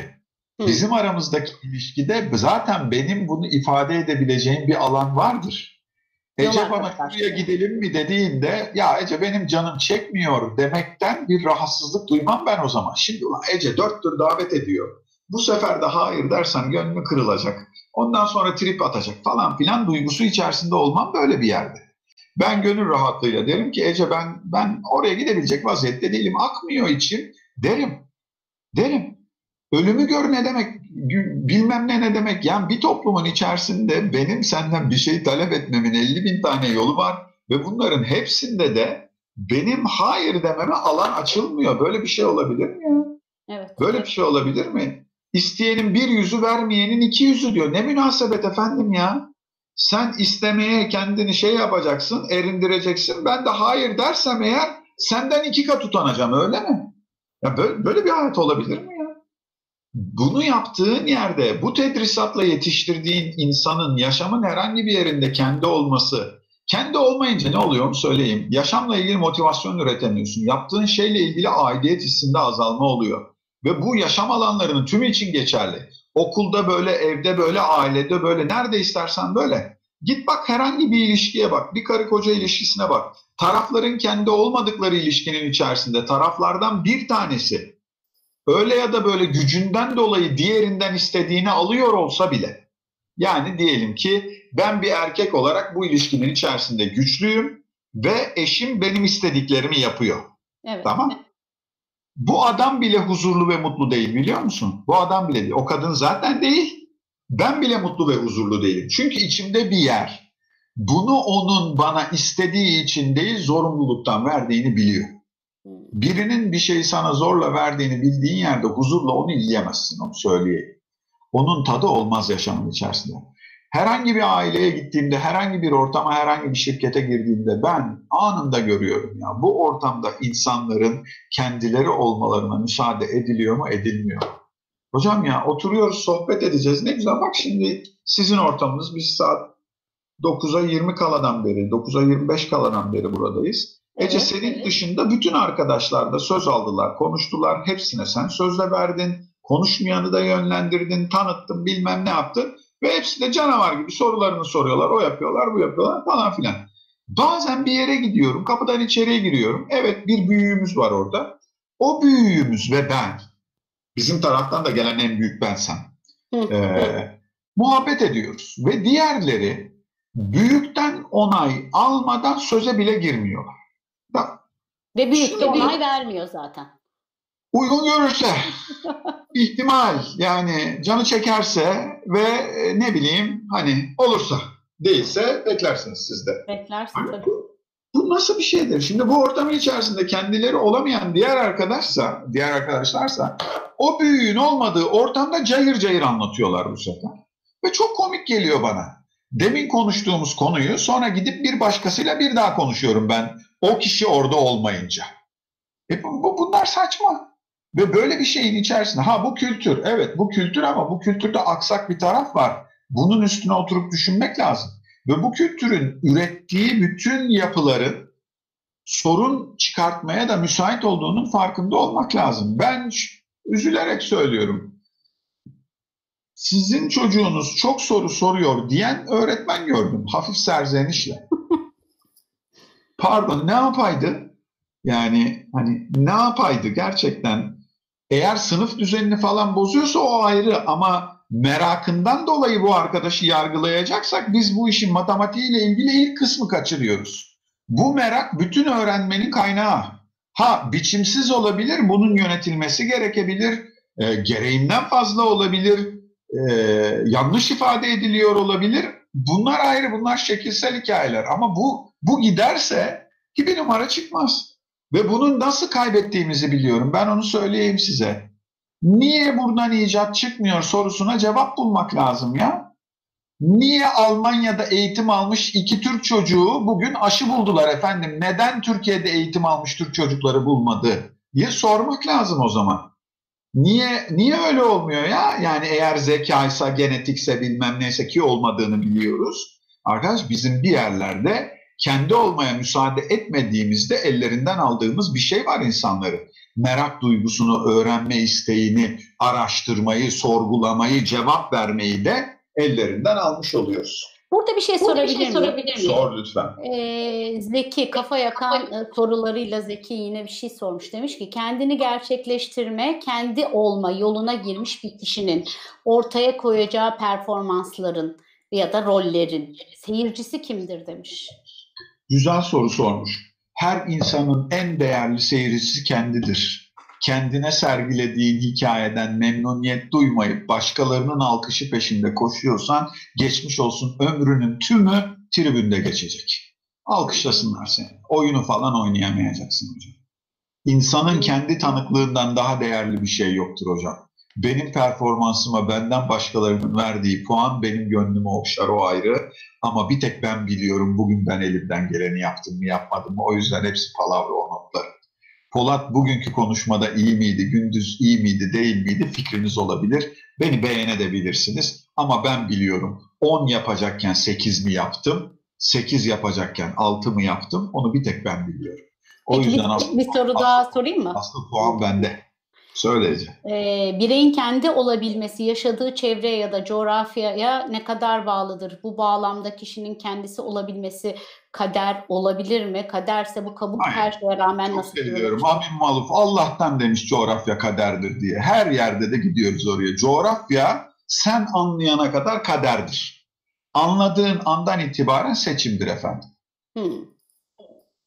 Hı. Bizim aramızdaki ilişkide zaten benim bunu ifade edebileceğim bir alan vardır. Ece bana arkadaşlar. şuraya gidelim mi dediğinde ya Ece benim canım çekmiyor demekten bir rahatsızlık duymam ben o zaman. Şimdi ulan Ece dört tür davet ediyor. Bu sefer de hayır dersem gönlü kırılacak. Ondan sonra trip atacak falan filan duygusu içerisinde olmam böyle bir yerde. Ben gönül rahatlığıyla derim ki Ece ben ben oraya gidebilecek vaziyette değilim. Akmıyor içim derim. Derim. Ölümü gör ne demek, bilmem ne ne demek. Yani bir toplumun içerisinde benim senden bir şey talep etmemin 50 bin tane yolu var ve bunların hepsinde de benim hayır dememe alan açılmıyor. Böyle bir şey olabilir mi ya? Evet. Böyle bir şey olabilir mi? İsteyenin bir yüzü vermeyenin iki yüzü diyor. Ne münasebet efendim ya? Sen istemeye kendini şey yapacaksın, erindireceksin. Ben de hayır dersem eğer senden iki kat utanacağım öyle mi? Ya böyle, böyle bir hayat olabilir mi ya? Bunu yaptığın yerde bu tedrisatla yetiştirdiğin insanın yaşamın herhangi bir yerinde kendi olması, kendi olmayınca ne oluyor söyleyeyim. Yaşamla ilgili motivasyon üretemiyorsun. Yaptığın şeyle ilgili aidiyet hissinde azalma oluyor. Ve bu yaşam alanlarının tümü için geçerli. Okulda böyle, evde böyle, ailede böyle, nerede istersen böyle. Git bak herhangi bir ilişkiye bak, bir karı koca ilişkisine bak. Tarafların kendi olmadıkları ilişkinin içerisinde taraflardan bir tanesi öyle ya da böyle gücünden dolayı diğerinden istediğini alıyor olsa bile. Yani diyelim ki ben bir erkek olarak bu ilişkinin içerisinde güçlüyüm ve eşim benim istediklerimi yapıyor. Evet. Tamam. Bu adam bile huzurlu ve mutlu değil biliyor musun? Bu adam bile değil. O kadın zaten değil. Ben bile mutlu ve huzurlu değilim. Çünkü içimde bir yer bunu onun bana istediği için değil zorunluluktan verdiğini biliyor. Hmm. Birinin bir şeyi sana zorla verdiğini bildiğin yerde huzurla onu yiyemezsin onu söyleyeyim. Onun tadı olmaz yaşamın içerisinde. Herhangi bir aileye gittiğimde, herhangi bir ortama, herhangi bir şirkete girdiğimde ben anında görüyorum ya bu ortamda insanların kendileri olmalarına müsaade ediliyor mu, edilmiyor mu? Hocam ya oturuyoruz, sohbet edeceğiz. Ne güzel bak şimdi sizin ortamınız biz saat 9'a 20 kaladan beri, 9'a 25 kaladan beri buradayız. Ece Evet, senin evet. dışında bütün arkadaşlar da söz aldılar, konuştular. Hepsine sen sözle verdin. Konuşmayanı da yönlendirdin, tanıttın, bilmem ne yaptın. Ve hepsi de canavar gibi sorularını soruyorlar. O yapıyorlar, bu yapıyorlar falan filan. Bazen bir yere gidiyorum, kapıdan içeriye giriyorum. Evet bir büyüğümüz var orada. O büyüğümüz ve ben, bizim taraftan da gelen en büyük bensem. Ee, muhabbet ediyoruz. Ve diğerleri büyükten onay almadan söze bile girmiyorlar. Da, Ve büyük de onay vermiyor zaten. uygun görürse, [LAUGHS] ihtimal yani canı çekerse ve e, ne bileyim hani olursa değilse beklersiniz siz de. Beklersin Hani tabii. Bu, nasıl bir şeydir? Şimdi bu ortamın içerisinde kendileri olamayan diğer arkadaşsa, diğer arkadaşlarsa o büyüğün olmadığı ortamda cayır cayır anlatıyorlar bu sefer. Ve çok komik geliyor bana. Demin konuştuğumuz konuyu sonra gidip bir başkasıyla bir daha konuşuyorum ben. O kişi orada olmayınca. E bu, bu- bunlar saçma. Ve böyle bir şeyin içerisinde ha bu kültür evet bu kültür ama bu kültürde aksak bir taraf var. Bunun üstüne oturup düşünmek lazım. Ve bu kültürün ürettiği bütün yapıların sorun çıkartmaya da müsait olduğunun farkında olmak lazım. Ben üzülerek söylüyorum. Sizin çocuğunuz çok soru soruyor diyen öğretmen gördüm hafif serzenişle. [LAUGHS] Pardon ne yapaydı? Yani hani ne yapaydı gerçekten? Eğer sınıf düzenini falan bozuyorsa o ayrı ama merakından dolayı bu arkadaşı yargılayacaksak biz bu işin matematiğiyle ilgili ilk kısmı kaçırıyoruz. Bu merak bütün öğrenmenin kaynağı. Ha biçimsiz olabilir, bunun yönetilmesi gerekebilir, e, gereğinden fazla olabilir, e, yanlış ifade ediliyor olabilir. Bunlar ayrı, bunlar şekilsel hikayeler ama bu bu giderse ki bir numara çıkmaz. Ve bunu nasıl kaybettiğimizi biliyorum. Ben onu söyleyeyim size. Niye buradan icat çıkmıyor sorusuna cevap bulmak lazım ya. Niye Almanya'da eğitim almış iki Türk çocuğu bugün aşı buldular efendim? Neden Türkiye'de eğitim almış Türk çocukları bulmadı diye sormak lazım o zaman. Niye niye öyle olmuyor ya? Yani eğer zekaysa, genetikse bilmem neyse ki olmadığını biliyoruz. Arkadaş bizim bir yerlerde kendi olmaya müsaade etmediğimizde ellerinden aldığımız bir şey var insanların. Merak duygusunu, öğrenme isteğini, araştırmayı, sorgulamayı, cevap vermeyi de ellerinden almış oluyoruz. Burada bir şey Burada bir sorabilir şey miyim? sorabilir miyim? Sor lütfen. Ee, Zeki kafa yakan sorularıyla Zeki yine bir şey sormuş. Demiş ki kendini gerçekleştirme, kendi olma yoluna girmiş bir kişinin ortaya koyacağı performansların ya da rollerin seyircisi kimdir demiş. Güzel soru sormuş. Her insanın en değerli seyircisi kendidir. Kendine sergilediğin hikayeden memnuniyet duymayıp başkalarının alkışı peşinde koşuyorsan geçmiş olsun ömrünün tümü tribünde geçecek. Alkışlasınlar seni. Oyunu falan oynayamayacaksın hocam. İnsanın kendi tanıklığından daha değerli bir şey yoktur hocam. Benim performansıma benden başkalarının verdiği puan benim gönlümü okşar o ayrı. Ama bir tek ben biliyorum bugün ben elimden geleni yaptım mı yapmadım mı. O yüzden hepsi palavra o notlar. Polat bugünkü konuşmada iyi miydi, gündüz iyi miydi, değil miydi fikriniz olabilir. Beni beğenebilirsiniz ama ben biliyorum 10 yapacakken 8 mi yaptım, 8 yapacakken 6 mı yaptım onu bir tek ben biliyorum. O Peki yüzden bir, asıl, bir soru daha sorayım mı? asıl puan bende. Söyleyece. Ee, bireyin kendi olabilmesi yaşadığı çevreye ya da coğrafyaya ne kadar bağlıdır? Bu bağlamda kişinin kendisi olabilmesi kader olabilir mi? Kaderse bu kabul Hayır. her şeye rağmen Çok nasıl seviyorum. Amin Maluf Allah'tan demiş coğrafya kaderdir diye. Her yerde de gidiyoruz oraya. Coğrafya sen anlayana kadar kaderdir. Anladığın andan itibaren seçimdir efendim. Hmm.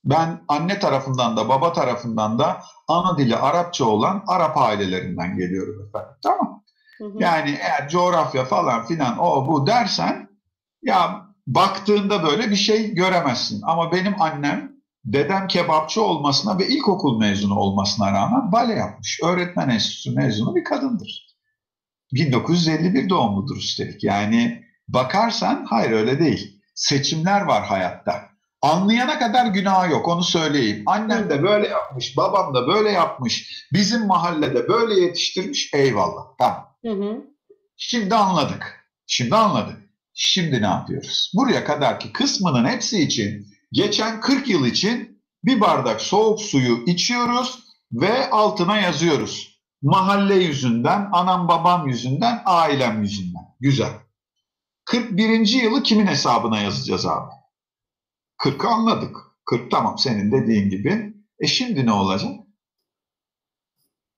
Ben anne tarafından da baba tarafından da ana dili Arapça olan Arap ailelerinden geliyorum efendim. Tamam. Hı hı. Yani eğer coğrafya falan filan o bu dersen ya baktığında böyle bir şey göremezsin. Ama benim annem dedem kebapçı olmasına ve ilkokul mezunu olmasına rağmen bale yapmış. Öğretmen enstitüsü mezunu bir kadındır. 1951 doğumludur üstelik. Yani bakarsan hayır öyle değil. Seçimler var hayatta. Anlayana kadar günah yok onu söyleyeyim. Annem de böyle yapmış, babam da böyle yapmış. Bizim mahallede böyle yetiştirmiş eyvallah. Tamam. Hı hı. Şimdi anladık. Şimdi anladık. Şimdi ne yapıyoruz? Buraya kadarki kısmının hepsi için geçen 40 yıl için Bir bardak soğuk suyu içiyoruz ve altına yazıyoruz. Mahalle yüzünden, anam babam yüzünden, ailem yüzünden. Güzel. 41. yılı kimin hesabına yazacağız abi? 40'ı anladık. 40 tamam senin dediğin gibi. E şimdi ne olacak?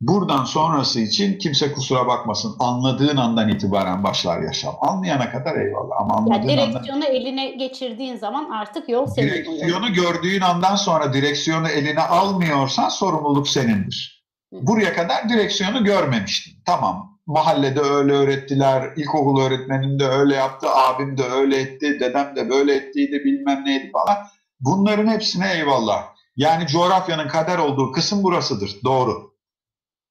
Buradan sonrası için kimse kusura bakmasın. Anladığın andan itibaren başlar yaşam. Anlayana kadar eyvallah ama anladığın yani andan... direksiyonu eline geçirdiğin zaman artık yol senin. Direksiyonu gördüğün andan sonra direksiyonu eline almıyorsan sorumluluk senindir. Buraya kadar direksiyonu görmemiştin. Tamam. Mahallede öyle öğrettiler, ilkokul öğretmenim de öyle yaptı, abim de öyle etti, dedem de böyle ettiydi, bilmem neydi falan. Bunların hepsine eyvallah. Yani coğrafyanın kader olduğu kısım burasıdır. Doğru.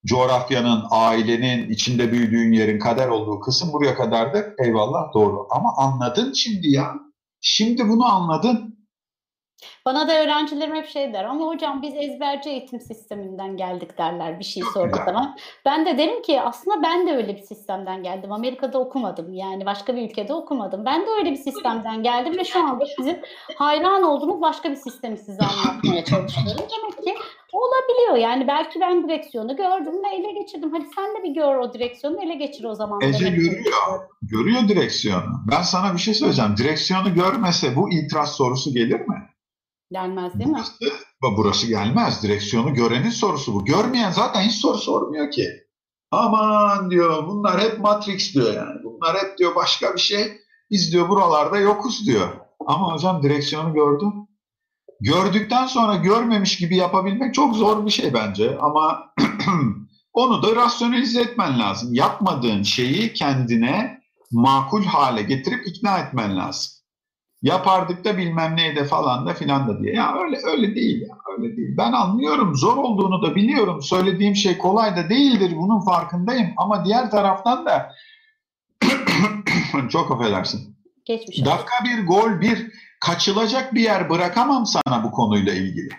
Coğrafyanın, ailenin, içinde büyüdüğün yerin kader olduğu kısım buraya kadardır. Eyvallah doğru. Ama anladın şimdi ya. Şimdi bunu anladın. Bana da öğrencilerim hep şey der ama hocam biz ezberci eğitim sisteminden geldik derler bir şey sorduğu zaman. Ben de derim ki aslında ben de öyle bir sistemden geldim. Amerika'da okumadım yani başka bir ülkede okumadım. Ben de öyle bir sistemden geldim ve şu anda sizin hayran olduğunuz başka bir sistemi size anlatmaya çalışıyorum. Demek ki olabiliyor yani belki ben direksiyonu gördüm ve ele geçirdim. Hadi sen de bir gör o direksiyonu ele geçir o zaman. Ece görüyor. Görüyor direksiyonu. Ben sana bir şey söyleyeceğim. Direksiyonu görmese bu itiraz sorusu gelir mi? Gelmez değil mi? Burası, burası gelmez. Direksiyonu görenin sorusu bu. Görmeyen zaten hiç soru sormuyor ki. Aman diyor bunlar hep Matrix diyor yani. Bunlar hep diyor başka bir şey. Biz diyor buralarda yokuz diyor. Ama hocam direksiyonu gördüm. Gördükten sonra görmemiş gibi yapabilmek çok zor bir şey bence. Ama [CLEARS THROAT] onu da rasyonalize etmen lazım. Yapmadığın şeyi kendine makul hale getirip ikna etmen lazım yapardık da bilmem neydi falan da filan da diye. Ya öyle öyle değil ya öyle değil. Ben anlıyorum zor olduğunu da biliyorum. Söylediğim şey kolay da değildir bunun farkındayım. Ama diğer taraftan da [COUGHS] çok affedersin. Geçmiş Dakika bir gol bir kaçılacak bir yer bırakamam sana bu konuyla ilgili.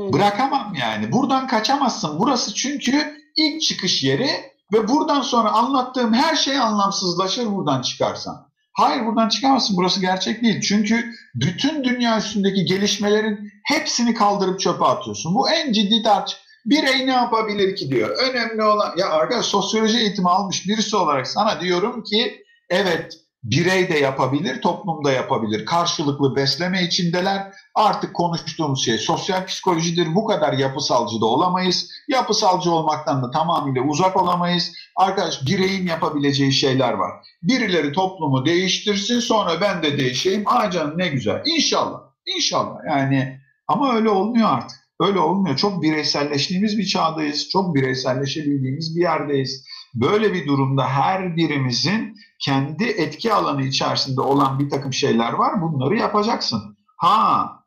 Hı. Bırakamam yani. Buradan kaçamazsın. Burası çünkü ilk çıkış yeri ve buradan sonra anlattığım her şey anlamsızlaşır buradan çıkarsan. Hayır buradan çıkamazsın. Burası gerçek değil. Çünkü bütün dünya üstündeki gelişmelerin hepsini kaldırıp çöpe atıyorsun. Bu en ciddi tartış. Birey ne yapabilir ki diyor. Önemli olan ya arkadaş sosyoloji eğitimi almış birisi olarak sana diyorum ki evet birey de yapabilir, toplum da yapabilir. Karşılıklı besleme içindeler. Artık konuştuğumuz şey sosyal psikolojidir. Bu kadar yapısalcı da olamayız. Yapısalcı olmaktan da tamamıyla uzak olamayız. Arkadaş bireyin yapabileceği şeyler var. Birileri toplumu değiştirsin sonra ben de değişeyim. Aa canım ne güzel. İnşallah. İnşallah. Yani ama öyle olmuyor artık. Öyle olmuyor. Çok bireyselleştiğimiz bir çağdayız. Çok bireyselleşebildiğimiz bir yerdeyiz. Böyle bir durumda her birimizin kendi etki alanı içerisinde olan bir takım şeyler var. Bunları yapacaksın. Ha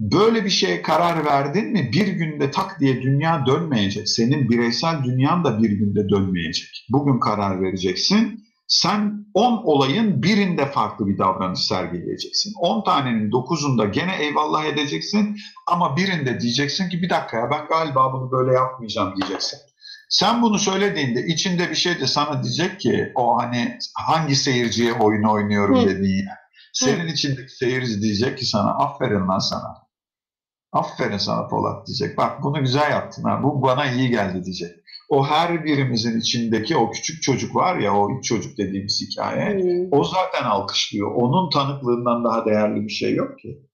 böyle bir şeye karar verdin mi bir günde tak diye dünya dönmeyecek. Senin bireysel dünyan da bir günde dönmeyecek. Bugün karar vereceksin. Sen 10 olayın birinde farklı bir davranış sergileyeceksin. 10 tanenin 9'unda gene eyvallah edeceksin ama birinde diyeceksin ki bir dakika ya ben galiba bunu böyle yapmayacağım diyeceksin. Sen bunu söylediğinde içinde bir şey de sana diyecek ki o hani hangi seyirciye oyun oynuyorum dediğin yer. Senin içindeki seyirci diyecek ki sana aferin lan sana. Aferin sana Polat diyecek. Bak bunu güzel yaptın ha. Bu bana iyi geldi diyecek. O her birimizin içindeki o küçük çocuk var ya o üç çocuk dediğimiz hikaye. Hmm. O zaten alkışlıyor. Onun tanıklığından daha değerli bir şey yok ki.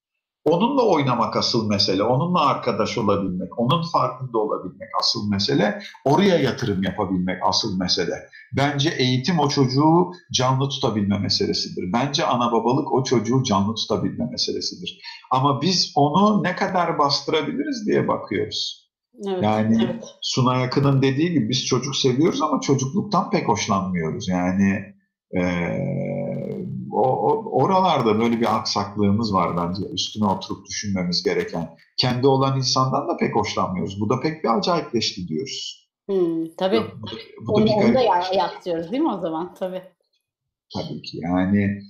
Onunla oynamak asıl mesele, onunla arkadaş olabilmek, onun farkında olabilmek asıl mesele, oraya yatırım yapabilmek asıl mesele. Bence eğitim o çocuğu canlı tutabilme meselesidir. Bence ana babalık o çocuğu canlı tutabilme meselesidir. Ama biz onu ne kadar bastırabiliriz diye bakıyoruz. Evet, yani evet. Suna Yakın'ın dediği gibi biz çocuk seviyoruz ama çocukluktan pek hoşlanmıyoruz. Yani ee, o, o, oralarda böyle bir aksaklığımız var bence üstüne oturup düşünmemiz gereken. Kendi olan insandan da pek hoşlanmıyoruz. Bu da pek bir acayipleşti diyoruz. Hmm, tabii. Bu, bu onu, da onu da yaktıyoruz değil mi o zaman? Tabii. Tabii ki yani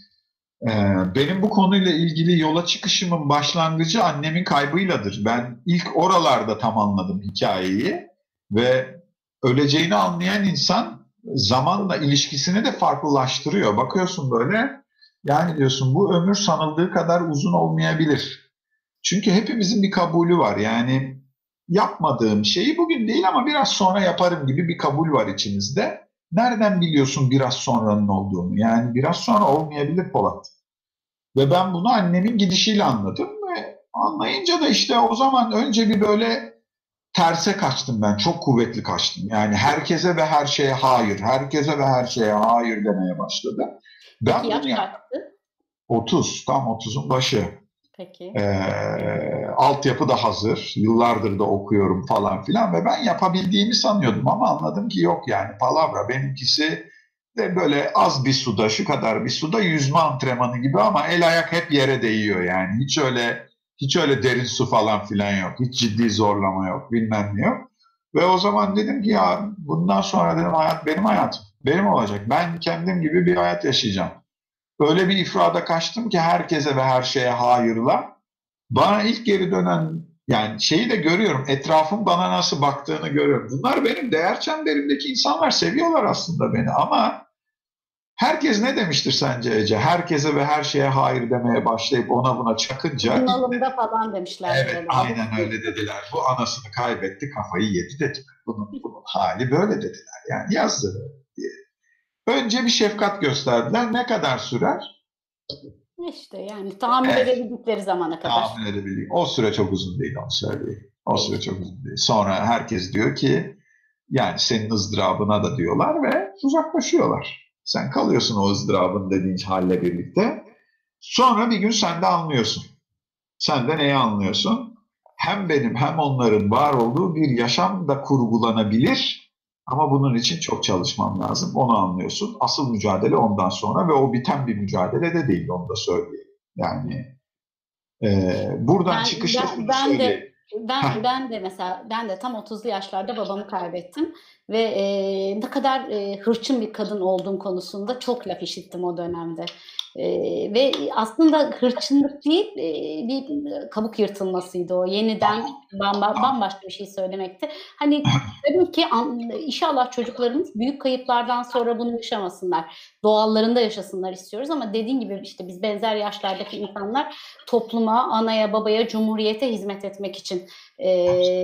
e, benim bu konuyla ilgili yola çıkışımın başlangıcı annemin kaybıyladır. Ben ilk oralarda tam anladım hikayeyi ve öleceğini anlayan insan zamanla ilişkisini de farklılaştırıyor. Bakıyorsun böyle yani diyorsun bu ömür sanıldığı kadar uzun olmayabilir. Çünkü hepimizin bir kabulü var. Yani yapmadığım şeyi bugün değil ama biraz sonra yaparım gibi bir kabul var içimizde. Nereden biliyorsun biraz sonranın olduğunu? Yani biraz sonra olmayabilir Polat. Ve ben bunu annemin gidişiyle anladım ve anlayınca da işte o zaman önce bir böyle terse kaçtım ben. Çok kuvvetli kaçtım. Yani herkese ve her şeye hayır, herkese ve her şeye hayır demeye başladı. Ben Peki yaş kaçtı? 30, tam 30'un başı. Peki. Ee, altyapı da hazır. Yıllardır da okuyorum falan filan ve ben yapabildiğimi sanıyordum ama anladım ki yok yani palavra. Benimkisi de böyle az bir suda, şu kadar bir suda yüzme antrenmanı gibi ama el ayak hep yere değiyor yani. Hiç öyle hiç öyle derin su falan filan yok. Hiç ciddi zorlama yok, bilmem ne yok. Ve o zaman dedim ki ya bundan sonra dedim hayat benim hayatım. Benim olacak. Ben kendim gibi bir hayat yaşayacağım. Öyle bir ifrada kaçtım ki herkese ve her şeye hayırla. Bana ilk geri dönen yani şeyi de görüyorum. Etrafım bana nasıl baktığını görüyorum. Bunlar benim değer çemberimdeki insanlar seviyorlar aslında beni ama herkes ne demiştir sence Ece? Herkese ve her şeye hayır demeye başlayıp ona buna çakınca. Bunalımda falan demişler. Evet böyle. aynen öyle dediler. Bu anasını kaybetti kafayı yedi dediler. Bunun, bunun hali böyle dediler. Yani yazdı diye. Önce bir şefkat gösterdiler. Ne kadar sürer? İşte yani tahammül evet. edebildikleri zamana kadar. Tahammül edebildik. O süre çok uzun değil onu söyleyeyim. O süre çok uzun değil. Sonra herkes diyor ki yani senin ızdırabına da diyorlar ve uzaklaşıyorlar. Sen kalıyorsun o ızdırabın dediğin halle birlikte. Sonra bir gün sen de anlıyorsun. Sen de neyi anlıyorsun? Hem benim hem onların var olduğu bir yaşam da kurgulanabilir ama bunun için çok çalışmam lazım. Onu anlıyorsun. Asıl mücadele ondan sonra ve o biten bir mücadele de değil onu da söyleyeyim. Yani e, buradan ben, çıkışta ben, ben de ben ben de mesela ben de tam 30'lu yaşlarda babamı kaybettim ve e, ne kadar e, hırçın bir kadın olduğum konusunda çok laf işittim o dönemde. E, ve aslında hırçınlık değil e, bir kabuk yırtılmasıydı o. Yeniden bamba, bambaşka bir şey söylemekti. Hani tabii ki inşallah çocuklarımız büyük kayıplardan sonra bunu yaşamasınlar. Doğallarında yaşasınlar istiyoruz ama dediğin gibi işte biz benzer yaşlardaki insanlar topluma, anaya, babaya, cumhuriyete hizmet etmek için e,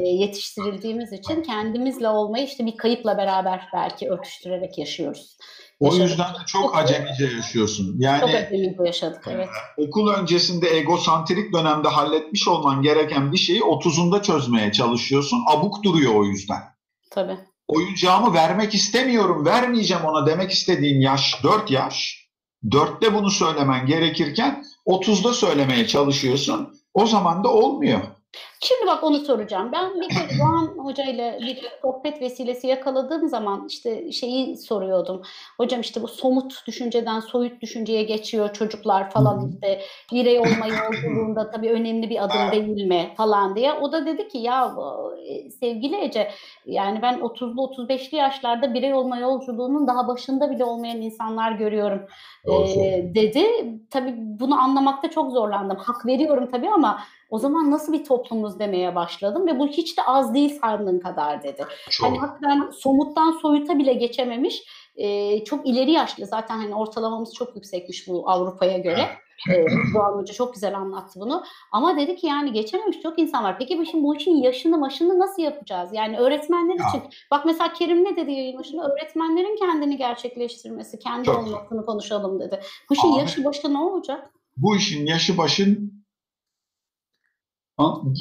yetiştirildiğimiz için kendimizle olmayı işte bir kayıpla beraber belki örtüştürerek yaşıyoruz. O yüzden de çok acemice yaşıyorsun. Yani çok acemice yaşadık evet. E, okul öncesinde egosantrik dönemde halletmiş olman gereken bir şeyi 30'unda çözmeye çalışıyorsun. Abuk duruyor o yüzden. Tabii. Oyuncağımı vermek istemiyorum, vermeyeceğim ona demek istediğin yaş 4 yaş. 4'te bunu söylemen gerekirken 30'da söylemeye çalışıyorsun. O zaman da olmuyor. Şimdi bak onu soracağım. Ben bir kere Doğan Hoca ile bir sohbet vesilesi yakaladığım zaman işte şeyi soruyordum. Hocam işte bu somut düşünceden soyut düşünceye geçiyor çocuklar falan işte birey olma yolculuğunda tabii önemli bir adım değil mi falan diye. O da dedi ki ya e, sevgili Ece yani ben 30'lu 35'li yaşlarda birey olma yolculuğunun daha başında bile olmayan insanlar görüyorum ee, dedi. Tabii bunu anlamakta çok zorlandım. Hak veriyorum tabii ama o zaman nasıl bir toplumuz demeye başladım ve bu hiç de az değil sandığın kadar dedi. Çok. Hani hakikaten somuttan soyuta bile geçememiş e, çok ileri yaşlı zaten hani ortalamamız çok yüksekmiş bu Avrupa'ya göre. Evet. Doğan Hoca çok güzel anlattı bunu. Ama dedi ki yani geçememiş çok insan var. Peki bu işin, bu işin yaşını maşını nasıl yapacağız? Yani öğretmenler ya. için. Bak mesela Kerim ne dedi yayın başında? Öğretmenlerin kendini gerçekleştirmesi, kendi çok. olmasını konuşalım dedi. Bu işin Abi, yaşı başı ne olacak? Bu işin yaşı başın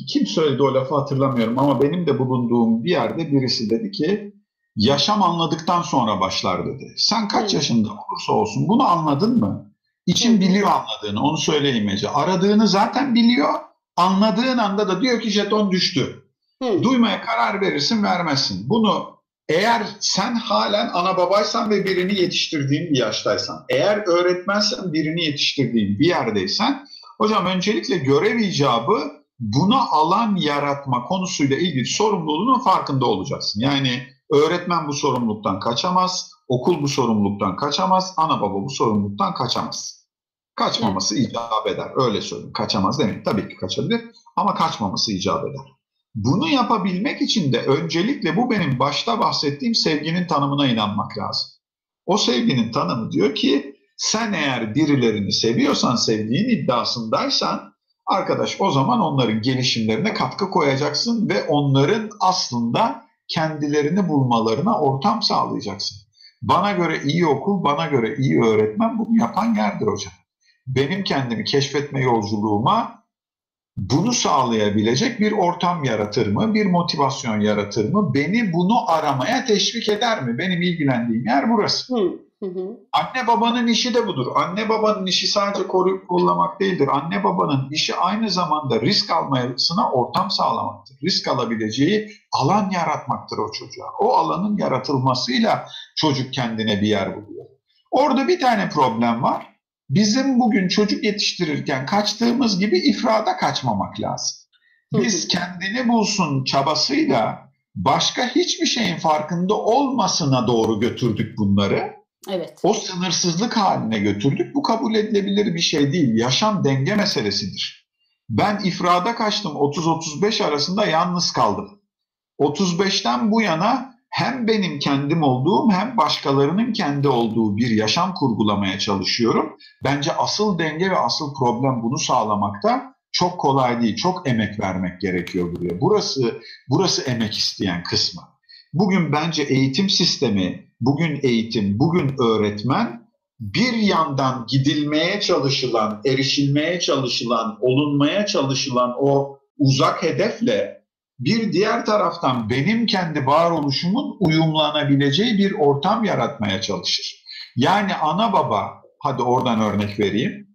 kim söyledi o lafı hatırlamıyorum ama benim de bulunduğum bir yerde birisi dedi ki yaşam anladıktan sonra başlar dedi. Sen kaç yaşında olursa olsun bunu anladın mı? İçin biliyor anladığını onu söyleyeyim Ece. Aradığını zaten biliyor. Anladığın anda da diyor ki jeton düştü. Hı. Duymaya karar verirsin vermezsin. Bunu eğer sen halen ana babaysan ve birini yetiştirdiğin bir yaştaysan, eğer öğretmensen birini yetiştirdiğin bir yerdeysen, hocam öncelikle görev icabı buna alan yaratma konusuyla ilgili sorumluluğunun farkında olacaksın. Yani öğretmen bu sorumluluktan kaçamaz, okul bu sorumluluktan kaçamaz, ana baba bu sorumluluktan kaçamaz. Kaçmaması icap eder. Öyle söyleyeyim. Kaçamaz demek. Tabii ki kaçabilir ama kaçmaması icap eder. Bunu yapabilmek için de öncelikle bu benim başta bahsettiğim sevginin tanımına inanmak lazım. O sevginin tanımı diyor ki sen eğer birilerini seviyorsan, sevdiğin iddiasındaysan Arkadaş o zaman onların gelişimlerine katkı koyacaksın ve onların aslında kendilerini bulmalarına ortam sağlayacaksın. Bana göre iyi okul, bana göre iyi öğretmen bunu yapan yerdir hocam. Benim kendimi keşfetme yolculuğuma bunu sağlayabilecek bir ortam yaratır mı, bir motivasyon yaratır mı, beni bunu aramaya teşvik eder mi? Benim ilgilendiğim yer burası. Hı. Hı hı. Anne babanın işi de budur. Anne babanın işi sadece koruyup kollamak değildir. Anne babanın işi aynı zamanda risk almasına ortam sağlamaktır. Risk alabileceği alan yaratmaktır o çocuğa. O alanın yaratılmasıyla çocuk kendine bir yer buluyor. Orada bir tane problem var. Bizim bugün çocuk yetiştirirken kaçtığımız gibi ifrada kaçmamak lazım. Biz kendini bulsun çabasıyla başka hiçbir şeyin farkında olmasına doğru götürdük bunları. Evet. O sınırsızlık haline götürdük. Bu kabul edilebilir bir şey değil. Yaşam denge meselesidir. Ben ifrada kaçtım 30-35 arasında yalnız kaldım. 35'ten bu yana hem benim kendim olduğum hem başkalarının kendi olduğu bir yaşam kurgulamaya çalışıyorum. Bence asıl denge ve asıl problem bunu sağlamakta çok kolay değil. Çok emek vermek gerekiyor buraya. Burası burası emek isteyen kısmı. Bugün bence eğitim sistemi, bugün eğitim, bugün öğretmen bir yandan gidilmeye çalışılan, erişilmeye çalışılan, olunmaya çalışılan o uzak hedefle bir diğer taraftan benim kendi varoluşumun uyumlanabileceği bir ortam yaratmaya çalışır. Yani ana baba, hadi oradan örnek vereyim.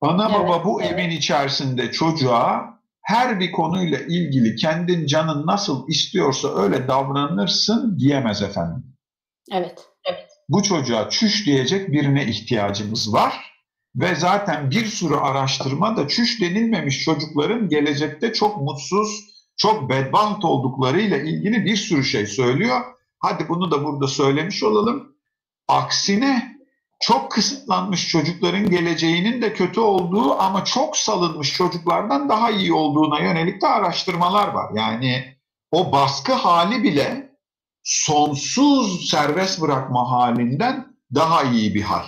Ana Evet, baba bu evet. evin içerisinde çocuğa her bir konuyla ilgili kendin canın nasıl istiyorsa öyle davranırsın diyemez efendim. Evet. Bu çocuğa çüş diyecek birine ihtiyacımız var. Ve zaten bir sürü araştırma da çüş denilmemiş çocukların gelecekte çok mutsuz, çok bedbaht olduklarıyla ilgili bir sürü şey söylüyor. Hadi bunu da burada söylemiş olalım. Aksine çok kısıtlanmış çocukların geleceğinin de kötü olduğu ama çok salınmış çocuklardan daha iyi olduğuna yönelik de araştırmalar var. Yani o baskı hali bile sonsuz serbest bırakma halinden daha iyi bir hal.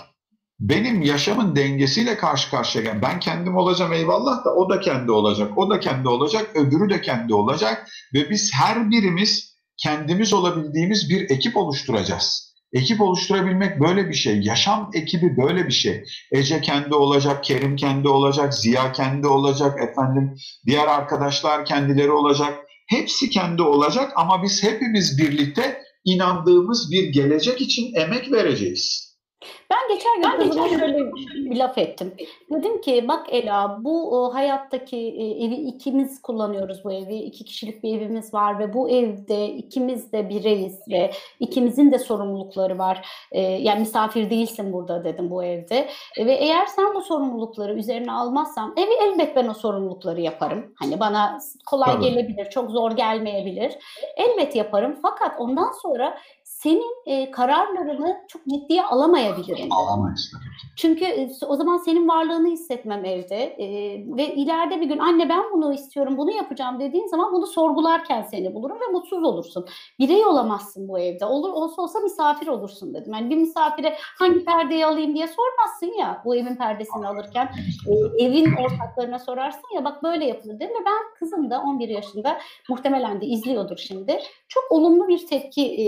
Benim yaşamın dengesiyle karşı karşıya gel. Ben kendim olacağım eyvallah da o da kendi olacak. O da kendi olacak, öbürü de kendi olacak ve biz her birimiz kendimiz olabildiğimiz bir ekip oluşturacağız. Ekip oluşturabilmek böyle bir şey. Yaşam ekibi böyle bir şey. Ece kendi olacak, Kerim kendi olacak, Ziya kendi olacak, efendim diğer arkadaşlar kendileri olacak. Hepsi kendi olacak ama biz hepimiz birlikte inandığımız bir gelecek için emek vereceğiz. Ben geçen gün kızıma şöyle bir laf ettim. Dedim ki bak Ela bu o, hayattaki e, evi ikimiz kullanıyoruz bu evi. iki kişilik bir evimiz var ve bu evde ikimiz de bireyiz ve ikimizin de sorumlulukları var. E, yani misafir değilsin burada dedim bu evde. E, ve eğer sen bu sorumlulukları üzerine almazsan evi elbet ben o sorumlulukları yaparım. Hani bana kolay Tabii. gelebilir, çok zor gelmeyebilir. Elbet yaparım fakat ondan sonra senin e, kararlarını çok ciddiye alamayabilirim. Alamayız tabii. Çünkü e, o zaman senin varlığını hissetmem evde e, ve ileride bir gün anne ben bunu istiyorum, bunu yapacağım dediğin zaman bunu sorgularken seni bulurum ve mutsuz olursun. Birey olamazsın bu evde. Olur olsa olsa misafir olursun dedim. Yani bir misafire hangi perdeyi alayım diye sormazsın ya bu evin perdesini alırken. E, evin ortaklarına sorarsın ya bak böyle yapılır dedim ve ben kızım da 11 yaşında muhtemelen de izliyordur şimdi. Çok olumlu bir tepki e,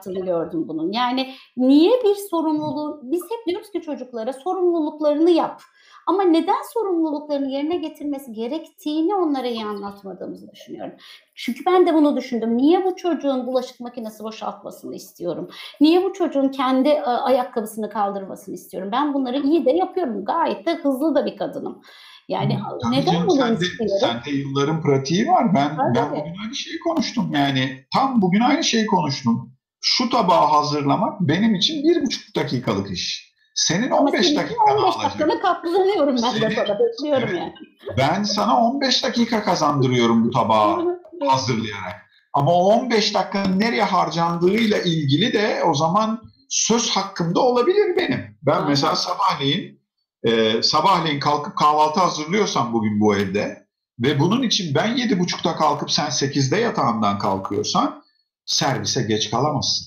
yarattığını gördüm bunun. Yani niye bir sorumluluğu biz hep diyoruz ki çocuklara sorumluluklarını yap. Ama neden sorumluluklarını yerine getirmesi gerektiğini onlara iyi anlatmadığımızı düşünüyorum. Çünkü ben de bunu düşündüm. Niye bu çocuğun bulaşık makinesi boşaltmasını istiyorum? Niye bu çocuğun kendi e, ayakkabısını kaldırmasını istiyorum? Ben bunları iyi de yapıyorum. Gayet de hızlı da bir kadınım. Yani Tabii neden canım, bunu sende, istiyorum? sende yılların pratiği var. Ben, Tabii. ben bugün aynı şeyi konuştum. Yani tam bugün aynı şeyi konuştum. Şu tabağı hazırlamak benim için bir buçuk dakikalık iş. Senin Ama 15 senin dakikanı 15 alacak. dakikanı katlanıyorum ben de Senin- sana. Bekliyorum Evet. yani. Ben sana 15 dakika kazandırıyorum bu tabağı hazırlayarak. Ama o 15 dakikanın nereye harcandığıyla ilgili de o zaman söz hakkımda olabilir benim. Ben Aynen. mesela sabahleyin e, sabahleyin kalkıp kahvaltı hazırlıyorsam bugün bu evde ve bunun için ben 7.30'da kalkıp sen 8'de yatağından kalkıyorsan servise geç kalamazsın.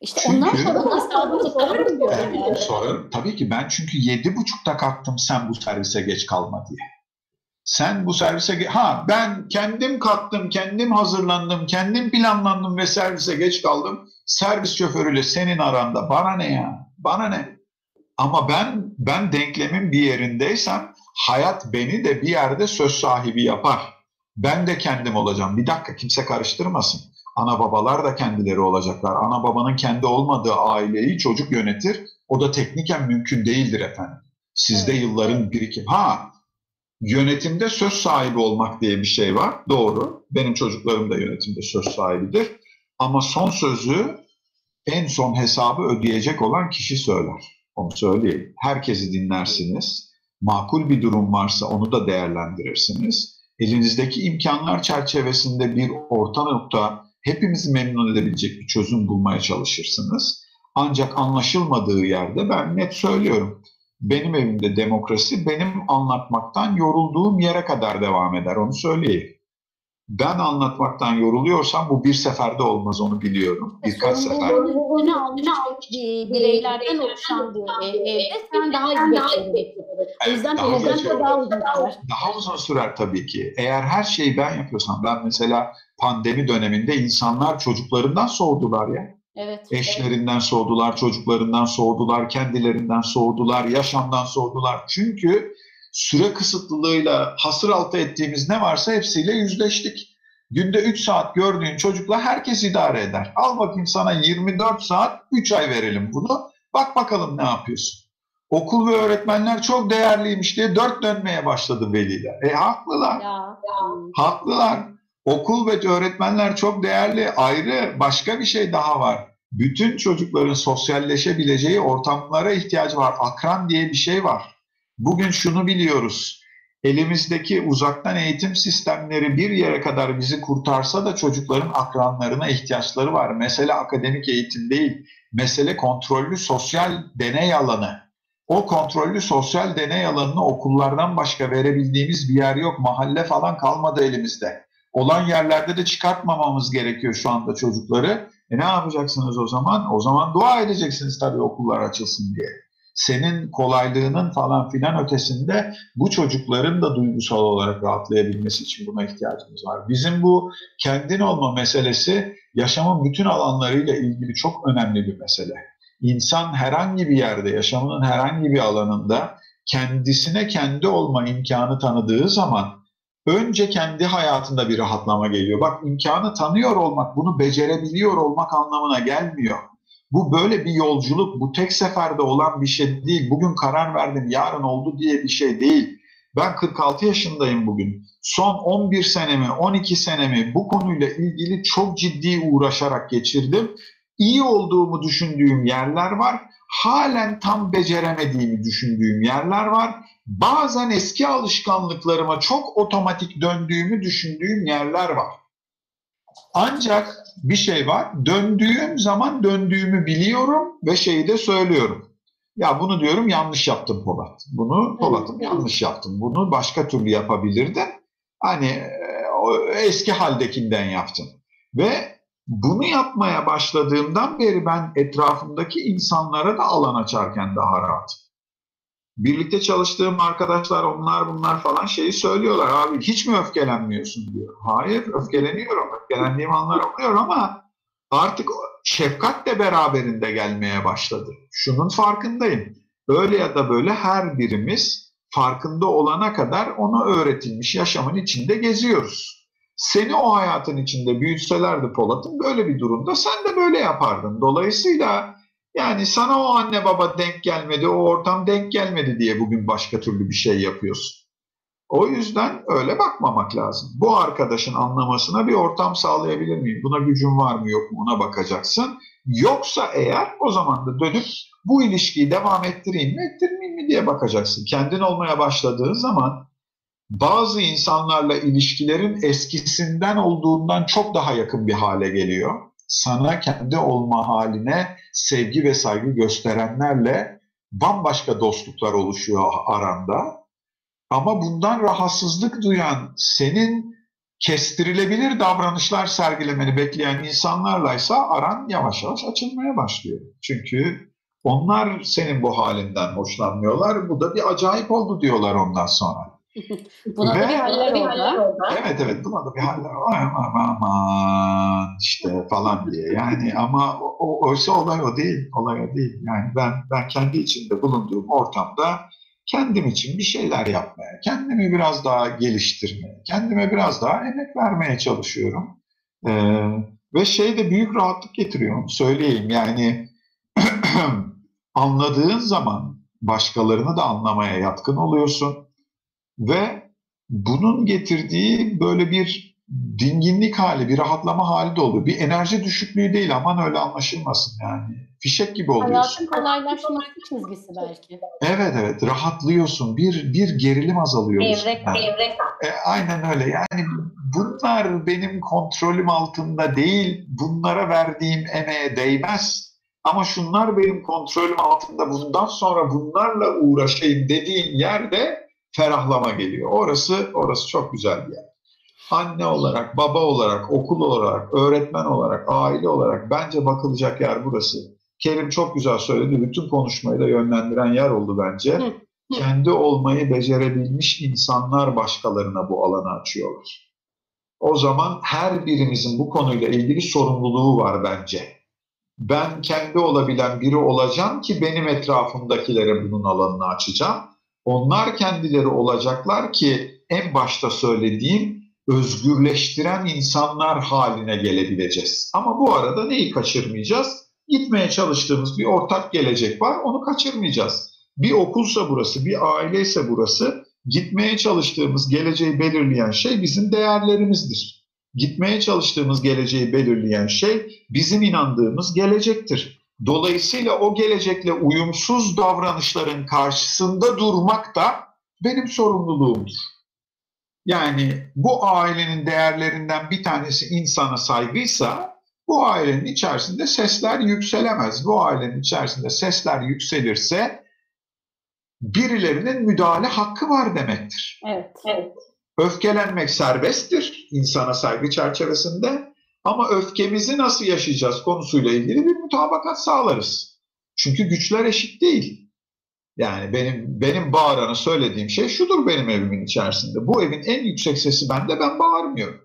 İşte Çünkü- ondan sonra hesabını sorarım diyorum Evet, yani. sorarım. Tabii ki ben çünkü 7.30'da kalktım sen bu servise geç kalma diye. Sen bu servise ha ben kendim kalktım, kendim hazırlandım, kendim planlandım ve servise geç kaldım. Servis şoförüyle senin aranda bana ne ya? Bana ne? Ama ben ben denklemin bir yerindeysem hayat beni de bir yerde söz sahibi yapar. Ben de kendim olacağım. Bir dakika kimse karıştırmasın. Ana babalar da kendileri olacaklar. Ana babanın kendi olmadığı aileyi çocuk yönetir. O da tekniken mümkün değildir efendim. Sizde evet. yılların birikim. Ha yönetimde söz sahibi olmak diye bir şey var. Doğru. Benim çocuklarım da yönetimde söz sahibidir. Ama son sözü en son hesabı ödeyecek olan kişi söyler. Onu söyleyeyim. Herkesi dinlersiniz. Makul bir durum varsa onu da değerlendirirsiniz. Elinizdeki imkanlar çerçevesinde bir orta nokta hepimizi memnun edebilecek bir çözüm bulmaya çalışırsınız. Ancak anlaşılmadığı yerde ben net söylüyorum. Benim evimde demokrasi benim anlatmaktan yorulduğum yere kadar devam eder onu söyleyeyim ben anlatmaktan yoruluyorsam bu bir seferde olmaz onu biliyorum. Birkaç sefer. Sorumluluğunu almış bireylerden oluşan bir evde sen daha iyi bekliyorsun. O yüzden daha, sürer. daha uzun sürer. Daha uzun sürer tabii ki. Eğer her şeyi ben yapıyorsam, ben mesela pandemi döneminde insanlar çocuklarından soğudular ya. Evet. Eşlerinden soğudular, çocuklarından soğudular, kendilerinden soğudular, yaşamdan soğudular. Çünkü süre kısıtlılığıyla hasır altı ettiğimiz ne varsa hepsiyle yüzleştik. Günde 3 saat gördüğün çocukla herkes idare eder. Al bakayım sana 24 saat 3 ay verelim bunu. Bak bakalım ne yapıyorsun. Okul ve öğretmenler çok değerliymiş diye dört dönmeye başladı veliler. E haklılar. Ya, ya. Haklılar. Okul ve öğretmenler çok değerli. Ayrı başka bir şey daha var. Bütün çocukların sosyalleşebileceği ortamlara ihtiyacı var. Akran diye bir şey var. Bugün şunu biliyoruz. Elimizdeki uzaktan eğitim sistemleri bir yere kadar bizi kurtarsa da çocukların akranlarına ihtiyaçları var. Mesele akademik eğitim değil, mesele kontrollü sosyal deney alanı. O kontrollü sosyal deney alanını okullardan başka verebildiğimiz bir yer yok. Mahalle falan kalmadı elimizde. Olan yerlerde de çıkartmamamız gerekiyor şu anda çocukları. E ne yapacaksınız o zaman? O zaman dua edeceksiniz tabii okullar açılsın diye senin kolaylığının falan filan ötesinde bu çocukların da duygusal olarak rahatlayabilmesi için buna ihtiyacımız var. Bizim bu kendin olma meselesi yaşamın bütün alanlarıyla ilgili çok önemli bir mesele. İnsan herhangi bir yerde, yaşamının herhangi bir alanında kendisine kendi olma imkanı tanıdığı zaman önce kendi hayatında bir rahatlama geliyor. Bak imkanı tanıyor olmak, bunu becerebiliyor olmak anlamına gelmiyor. Bu böyle bir yolculuk, bu tek seferde olan bir şey değil. Bugün karar verdim, yarın oldu diye bir şey değil. Ben 46 yaşındayım bugün. Son 11 senemi, 12 senemi bu konuyla ilgili çok ciddi uğraşarak geçirdim. İyi olduğumu düşündüğüm yerler var. Halen tam beceremediğimi düşündüğüm yerler var. Bazen eski alışkanlıklarıma çok otomatik döndüğümü düşündüğüm yerler var. Ancak bir şey var. Döndüğüm zaman döndüğümü biliyorum ve şeyi de söylüyorum. Ya bunu diyorum yanlış yaptım Polat. Bunu Polat'ım yanlış yaptım. Bunu başka türlü yapabilirdin. Hani e, o eski haldekinden yaptım. Ve bunu yapmaya başladığımdan beri ben etrafımdaki insanlara da alan açarken daha rahat birlikte çalıştığım arkadaşlar onlar bunlar falan şeyi söylüyorlar. Abi hiç mi öfkelenmiyorsun diyor. Hayır öfkeleniyorum. Öfkelendiğim anlar oluyor ama artık şefkat de beraberinde gelmeye başladı. Şunun farkındayım. Öyle ya da böyle her birimiz farkında olana kadar ona öğretilmiş yaşamın içinde geziyoruz. Seni o hayatın içinde büyütselerdi Polat'ın böyle bir durumda sen de böyle yapardın. Dolayısıyla yani sana o anne baba denk gelmedi, o ortam denk gelmedi diye bugün başka türlü bir şey yapıyorsun. O yüzden öyle bakmamak lazım. Bu arkadaşın anlamasına bir ortam sağlayabilir miyim? Buna gücüm var mı yok mu ona bakacaksın. Yoksa eğer o zaman da dönüp bu ilişkiyi devam ettireyim mi ettirmeyeyim mi diye bakacaksın. Kendin olmaya başladığın zaman bazı insanlarla ilişkilerin eskisinden olduğundan çok daha yakın bir hale geliyor sana kendi olma haline sevgi ve saygı gösterenlerle bambaşka dostluklar oluşuyor aranda. Ama bundan rahatsızlık duyan, senin kestirilebilir davranışlar sergilemeni bekleyen insanlarlaysa aran yavaş yavaş açılmaya başlıyor. Çünkü onlar senin bu halinden hoşlanmıyorlar. Bu da bir acayip oldu diyorlar ondan sonra. [LAUGHS] Buna da bir haller oldu. Evet evet buna da bir haller aman, aman işte falan diye. Yani ama o, o, oysa olay o değil. Olay o değil. Yani ben ben kendi içinde bulunduğum ortamda kendim için bir şeyler yapmaya, kendimi biraz daha geliştirmeye, kendime biraz daha emek vermeye çalışıyorum. Ee, ve şey de büyük rahatlık getiriyor, söyleyeyim. Yani [CLEARS THROAT] anladığın zaman başkalarını da anlamaya yatkın oluyorsun ve bunun getirdiği böyle bir dinginlik hali, bir rahatlama hali de oluyor. Bir enerji düşüklüğü değil aman öyle anlaşılmasın yani. Fişek gibi oluyorsun. Hayatın kolaylaşması çizgisi belki. Evet evet rahatlıyorsun. Bir bir gerilim azalıyor. Evrek, yani. evrek. E, aynen öyle. Yani bunlar benim kontrolüm altında değil. Bunlara verdiğim emeğe değmez. Ama şunlar benim kontrolüm altında. Bundan sonra bunlarla uğraşayım dediğin yerde ferahlama geliyor. Orası orası çok güzel bir yer. Anne olarak, baba olarak, okul olarak, öğretmen olarak, aile olarak bence bakılacak yer burası. Kerim çok güzel söyledi. Bütün konuşmayı da yönlendiren yer oldu bence. Hı, hı. Kendi olmayı becerebilmiş insanlar başkalarına bu alanı açıyorlar. O zaman her birimizin bu konuyla ilgili sorumluluğu var bence. Ben kendi olabilen biri olacağım ki benim etrafımdakilere bunun alanını açacağım. Onlar kendileri olacaklar ki en başta söylediğim özgürleştiren insanlar haline gelebileceğiz. Ama bu arada neyi kaçırmayacağız? Gitmeye çalıştığımız bir ortak gelecek var, onu kaçırmayacağız. Bir okulsa burası, bir aileyse burası, gitmeye çalıştığımız geleceği belirleyen şey bizim değerlerimizdir. Gitmeye çalıştığımız geleceği belirleyen şey bizim inandığımız gelecektir. Dolayısıyla o gelecekle uyumsuz davranışların karşısında durmak da benim sorumluluğumdur. Yani bu ailenin değerlerinden bir tanesi insana saygıysa bu ailenin içerisinde sesler yükselemez. Bu ailenin içerisinde sesler yükselirse birilerinin müdahale hakkı var demektir. Evet. evet. Öfkelenmek serbesttir insana saygı çerçevesinde ama öfkemizi nasıl yaşayacağız konusuyla ilgili bir mutabakat sağlarız. Çünkü güçler eşit değil. Yani benim benim bağıranı söylediğim şey şudur benim evimin içerisinde. Bu evin en yüksek sesi bende, ben bağırmıyorum.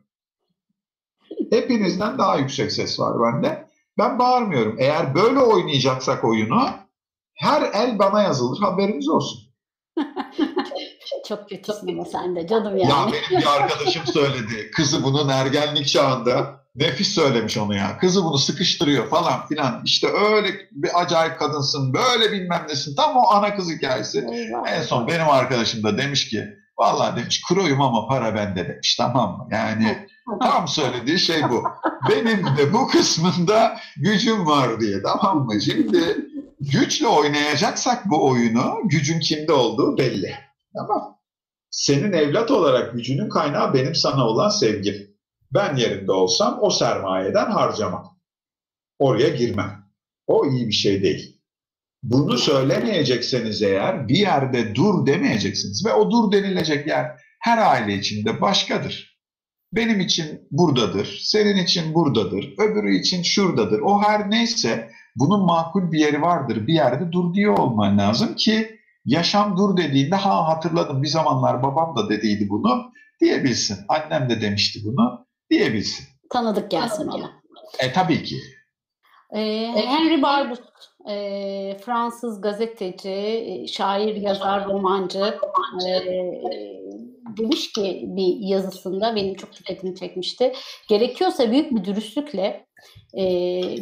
Hepinizden daha yüksek ses var bende. Ben bağırmıyorum. Eğer böyle oynayacaksak oyunu her el bana yazılır haberiniz olsun. [LAUGHS] Çok kötüsün ama sen de canım yani. Ya benim bir arkadaşım söyledi. Kızı bunun ergenlik çağında nefis söylemiş onu ya. Kızı bunu sıkıştırıyor falan filan. İşte öyle bir acayip kadınsın, böyle bilmem nesin. Tam o ana kız hikayesi. Eyvah. En son benim arkadaşım da demiş ki Vallahi demiş kuroyum ama para bende demiş tamam mı? Yani [LAUGHS] tam söylediği şey bu. Benim de bu kısmında gücüm var diye tamam mı? Şimdi güçle oynayacaksak bu oyunu gücün kimde olduğu belli. Tamam. Senin evlat olarak gücünün kaynağı benim sana olan sevgim. Ben yerinde olsam o sermayeden harcamam. Oraya girmem. O iyi bir şey değil. Bunu söylemeyecekseniz eğer bir yerde dur demeyeceksiniz ve o dur denilecek yer her aile içinde başkadır. Benim için buradadır, senin için buradadır, öbürü için şuradadır. O her neyse bunun makul bir yeri vardır. Bir yerde dur diyor olman lazım ki yaşam dur dediğinde ha hatırladım bir zamanlar babam da dediydi bunu diyebilsin. Annem de demişti bunu diyebilsin. Tanıdık gelsin ona. E tabii ki. Ee, Henry Barbus, e, Fransız gazeteci, e, şair, yazar, romancı e, demiş ki bir yazısında benim çok dikkatimi çekmişti. Gerekiyorsa büyük bir dürüstlükle e,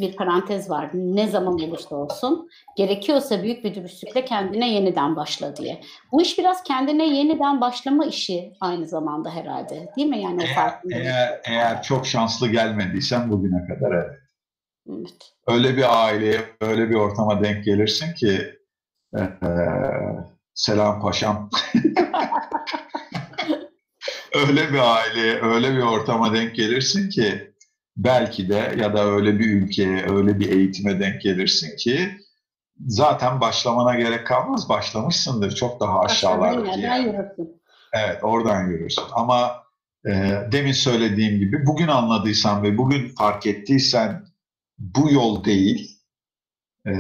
bir parantez var. Ne zaman olursa olsun gerekiyorsa büyük bir dürüstlükle kendine yeniden başla diye. Bu iş biraz kendine yeniden başlama işi aynı zamanda herhalde. Değil mi yani o Eğer, farkındalık? eğer, eğer çok şanslı gelmediysen bugüne kadar evet. Evet. Öyle bir aileye, öyle bir ortama denk gelirsin ki e, e, selam paşam. [LAUGHS] öyle bir aileye, öyle bir ortama denk gelirsin ki belki de ya da öyle bir ülkeye, öyle bir eğitime denk gelirsin ki zaten başlamana gerek kalmaz. Başlamışsındır çok daha aşağılarda. Başladığın yerden yürürsün. Evet oradan yürürsün. Ama e, demin söylediğim gibi bugün anladıysan ve bugün fark ettiysen bu yol değil. E,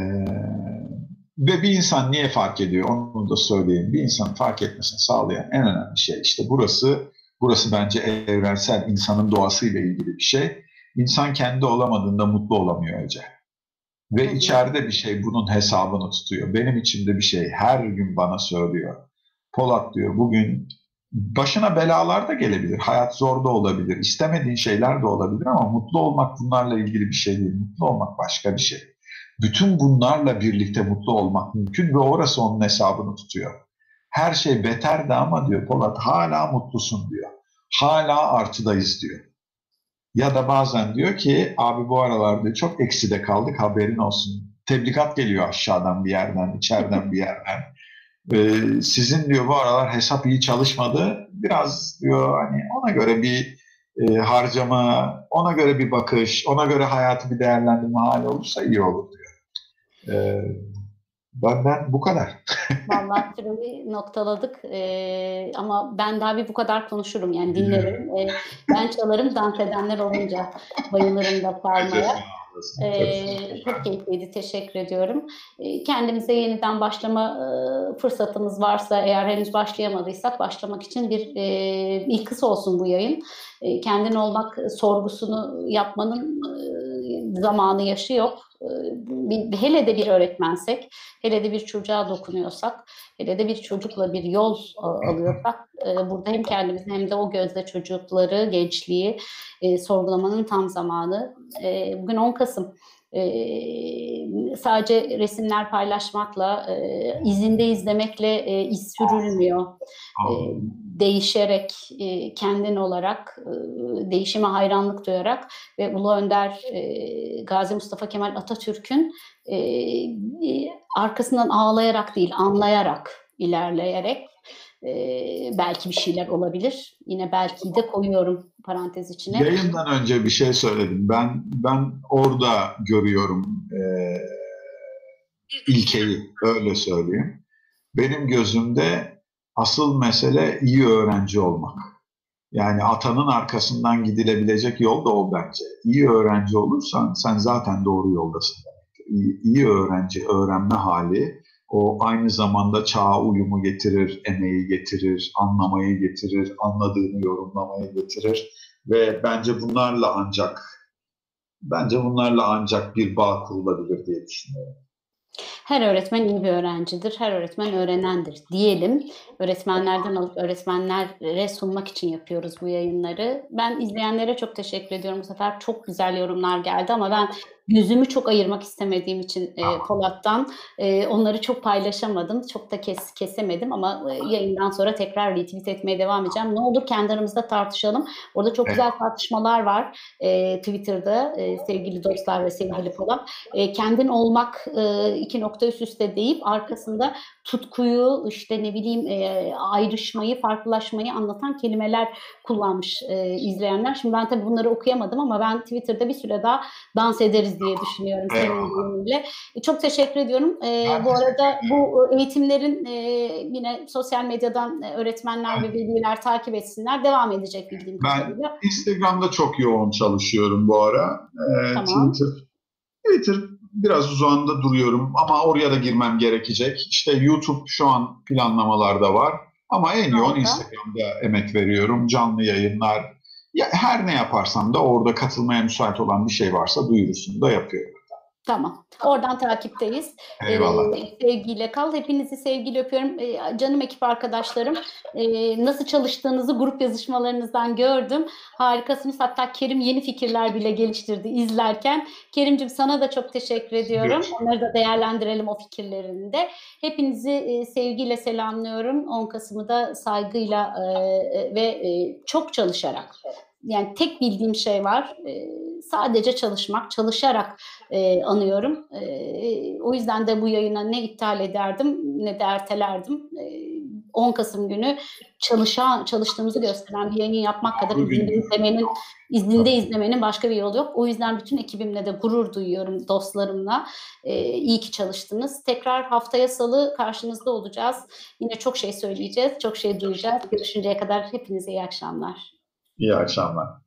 ve bir insan niye fark ediyor onu da söyleyeyim. Bir insan fark etmesini sağlayan en önemli şey işte burası burası bence evrensel insanın doğasıyla ilgili bir şey. İnsan kendi olamadığında mutlu olamıyor Ece. Ve hı içeride bir şey bunun hesabını tutuyor. Benim içimde bir şey her gün bana söylüyor. Polat diyor bugün başına belalar da gelebilir. Hayat zor da olabilir. istemediğin şeyler de olabilir ama mutlu olmak bunlarla ilgili bir şey değil. Mutlu olmak başka bir şey. Bütün bunlarla birlikte mutlu olmak mümkün ve orası onun hesabını tutuyor. Her şey beterdi ama diyor Polat hala mutlusun diyor. Hala artıdayız diyor. Ya da bazen diyor ki abi bu aralarda çok ekside kaldık haberin olsun. Tebligat geliyor aşağıdan bir yerden, içeriden bir yerden. [LAUGHS] Ee, sizin diyor bu aralar hesap iyi çalışmadı. Biraz diyor hani ona göre bir e, harcama, ona göre bir bakış, ona göre hayatı bir değerlendirme hali olursa iyi olur diyor. Ee, Benden bu kadar. [LAUGHS] Vallahi süreyi noktaladık ee, ama ben daha bir bu kadar konuşurum yani dinlerim. Ee, ben çalarım dans edenler olunca bayılırım da parmaya. Ee, çok keyifliydi. Teşekkür ediyorum. Ee, kendimize yeniden başlama e, fırsatımız varsa eğer henüz başlayamadıysak başlamak için bir e, ilkıs olsun bu yayın. E, kendin olmak sorgusunu yapmanın e, zamanı yaşı yok. E, hele de bir öğretmensek, hele de bir çocuğa dokunuyorsak, hele de bir çocukla bir yol alıyorsak e, burada hem kendimizi hem de o gözle çocukları, gençliği e, sorgulamanın tam zamanı. E, bugün 10 Kasım. Ee, sadece resimler paylaşmakla, e, izinde izlemekle e, iz sürülmüyor. E, değişerek, e, kendin olarak, e, değişime hayranlık duyarak ve Ulu Önder e, Gazi Mustafa Kemal Atatürk'ün e, arkasından ağlayarak değil, anlayarak ilerleyerek e, belki bir şeyler olabilir. Yine belki de koyuyorum parantez içine. Yayından önce bir şey söyledim. Ben ben orada görüyorum e, ilkeyi, öyle söyleyeyim. Benim gözümde asıl mesele iyi öğrenci olmak. Yani atanın arkasından gidilebilecek yol da o bence. İyi öğrenci olursan sen zaten doğru yoldasın. İyi, iyi öğrenci, öğrenme hali o aynı zamanda çağa uyumu getirir, emeği getirir, anlamayı getirir, anladığını yorumlamayı getirir ve bence bunlarla ancak bence bunlarla ancak bir bağ kurulabilir diye düşünüyorum. Her öğretmen iyi bir öğrencidir, her öğretmen öğrenendir diyelim. Öğretmenlerden alıp öğretmenlere sunmak için yapıyoruz bu yayınları. Ben izleyenlere çok teşekkür ediyorum. Bu sefer çok güzel yorumlar geldi ama ben gözümü çok ayırmak istemediğim için e, Polat'tan e, onları çok paylaşamadım. Çok da kes, kesemedim ama e, yayından sonra tekrar retweet etmeye devam edeceğim. Ne olur kendi aramızda tartışalım. Orada çok güzel tartışmalar var e, Twitter'da e, sevgili dostlar ve sevgili Polat. E, kendin olmak e, iki nokta üst üste deyip arkasında tutkuyu işte ne bileyim e, ayrışmayı, farklılaşmayı anlatan kelimeler kullanmış e, izleyenler. Şimdi ben tabii bunları okuyamadım ama ben Twitter'da bir süre daha dans ederiz diye düşünüyorum senin E, çok teşekkür ediyorum. E, bu arada bu eğitimlerin e, yine sosyal medyadan e, öğretmenler ve veliler takip etsinler. Devam edecek bildiğim kadarıyla. Ben Instagram'da çok yoğun çalışıyorum bu ara. E, tamam. Twitter, Twitter biraz uzağında duruyorum ama oraya da girmem gerekecek. İşte YouTube şu an planlamalarda var. Ama en yoğun Harika. Instagram'da emek veriyorum. Canlı yayınlar. Ya her ne yaparsam da orada katılmaya müsait olan bir şey varsa duyurusunu da yapıyorum. Tamam. Oradan takipteyiz. Eyvallah. Ee, sevgiyle kal. Hepinizi sevgiyle öpüyorum. Ee, canım ekip arkadaşlarım. Ee, nasıl çalıştığınızı grup yazışmalarınızdan gördüm. Harikasınız. Hatta Kerim yeni fikirler bile geliştirdi izlerken. Kerimcim sana da çok teşekkür ediyorum. Evet. Onları da değerlendirelim o fikirlerini de. Hepinizi e, sevgiyle selamlıyorum. 10 Kasım'ı da saygıyla e, e, ve e, çok çalışarak yani tek bildiğim şey var. E, sadece çalışmak, çalışarak e, anıyorum. E, o yüzden de bu yayına ne iptal ederdim ne de ertelerdim. E, 10 Kasım günü çalışan çalıştığımızı gösteren bir yayın yapmak kadar izinde izlemenin izninde izlemenin başka bir yolu yok. O yüzden bütün ekibimle de gurur duyuyorum dostlarımla. Ee, iyi ki çalıştınız. Tekrar haftaya salı karşınızda olacağız. Yine çok şey söyleyeceğiz, çok şey duyacağız. Görüşünceye kadar hepinize iyi akşamlar. İyi akşamlar.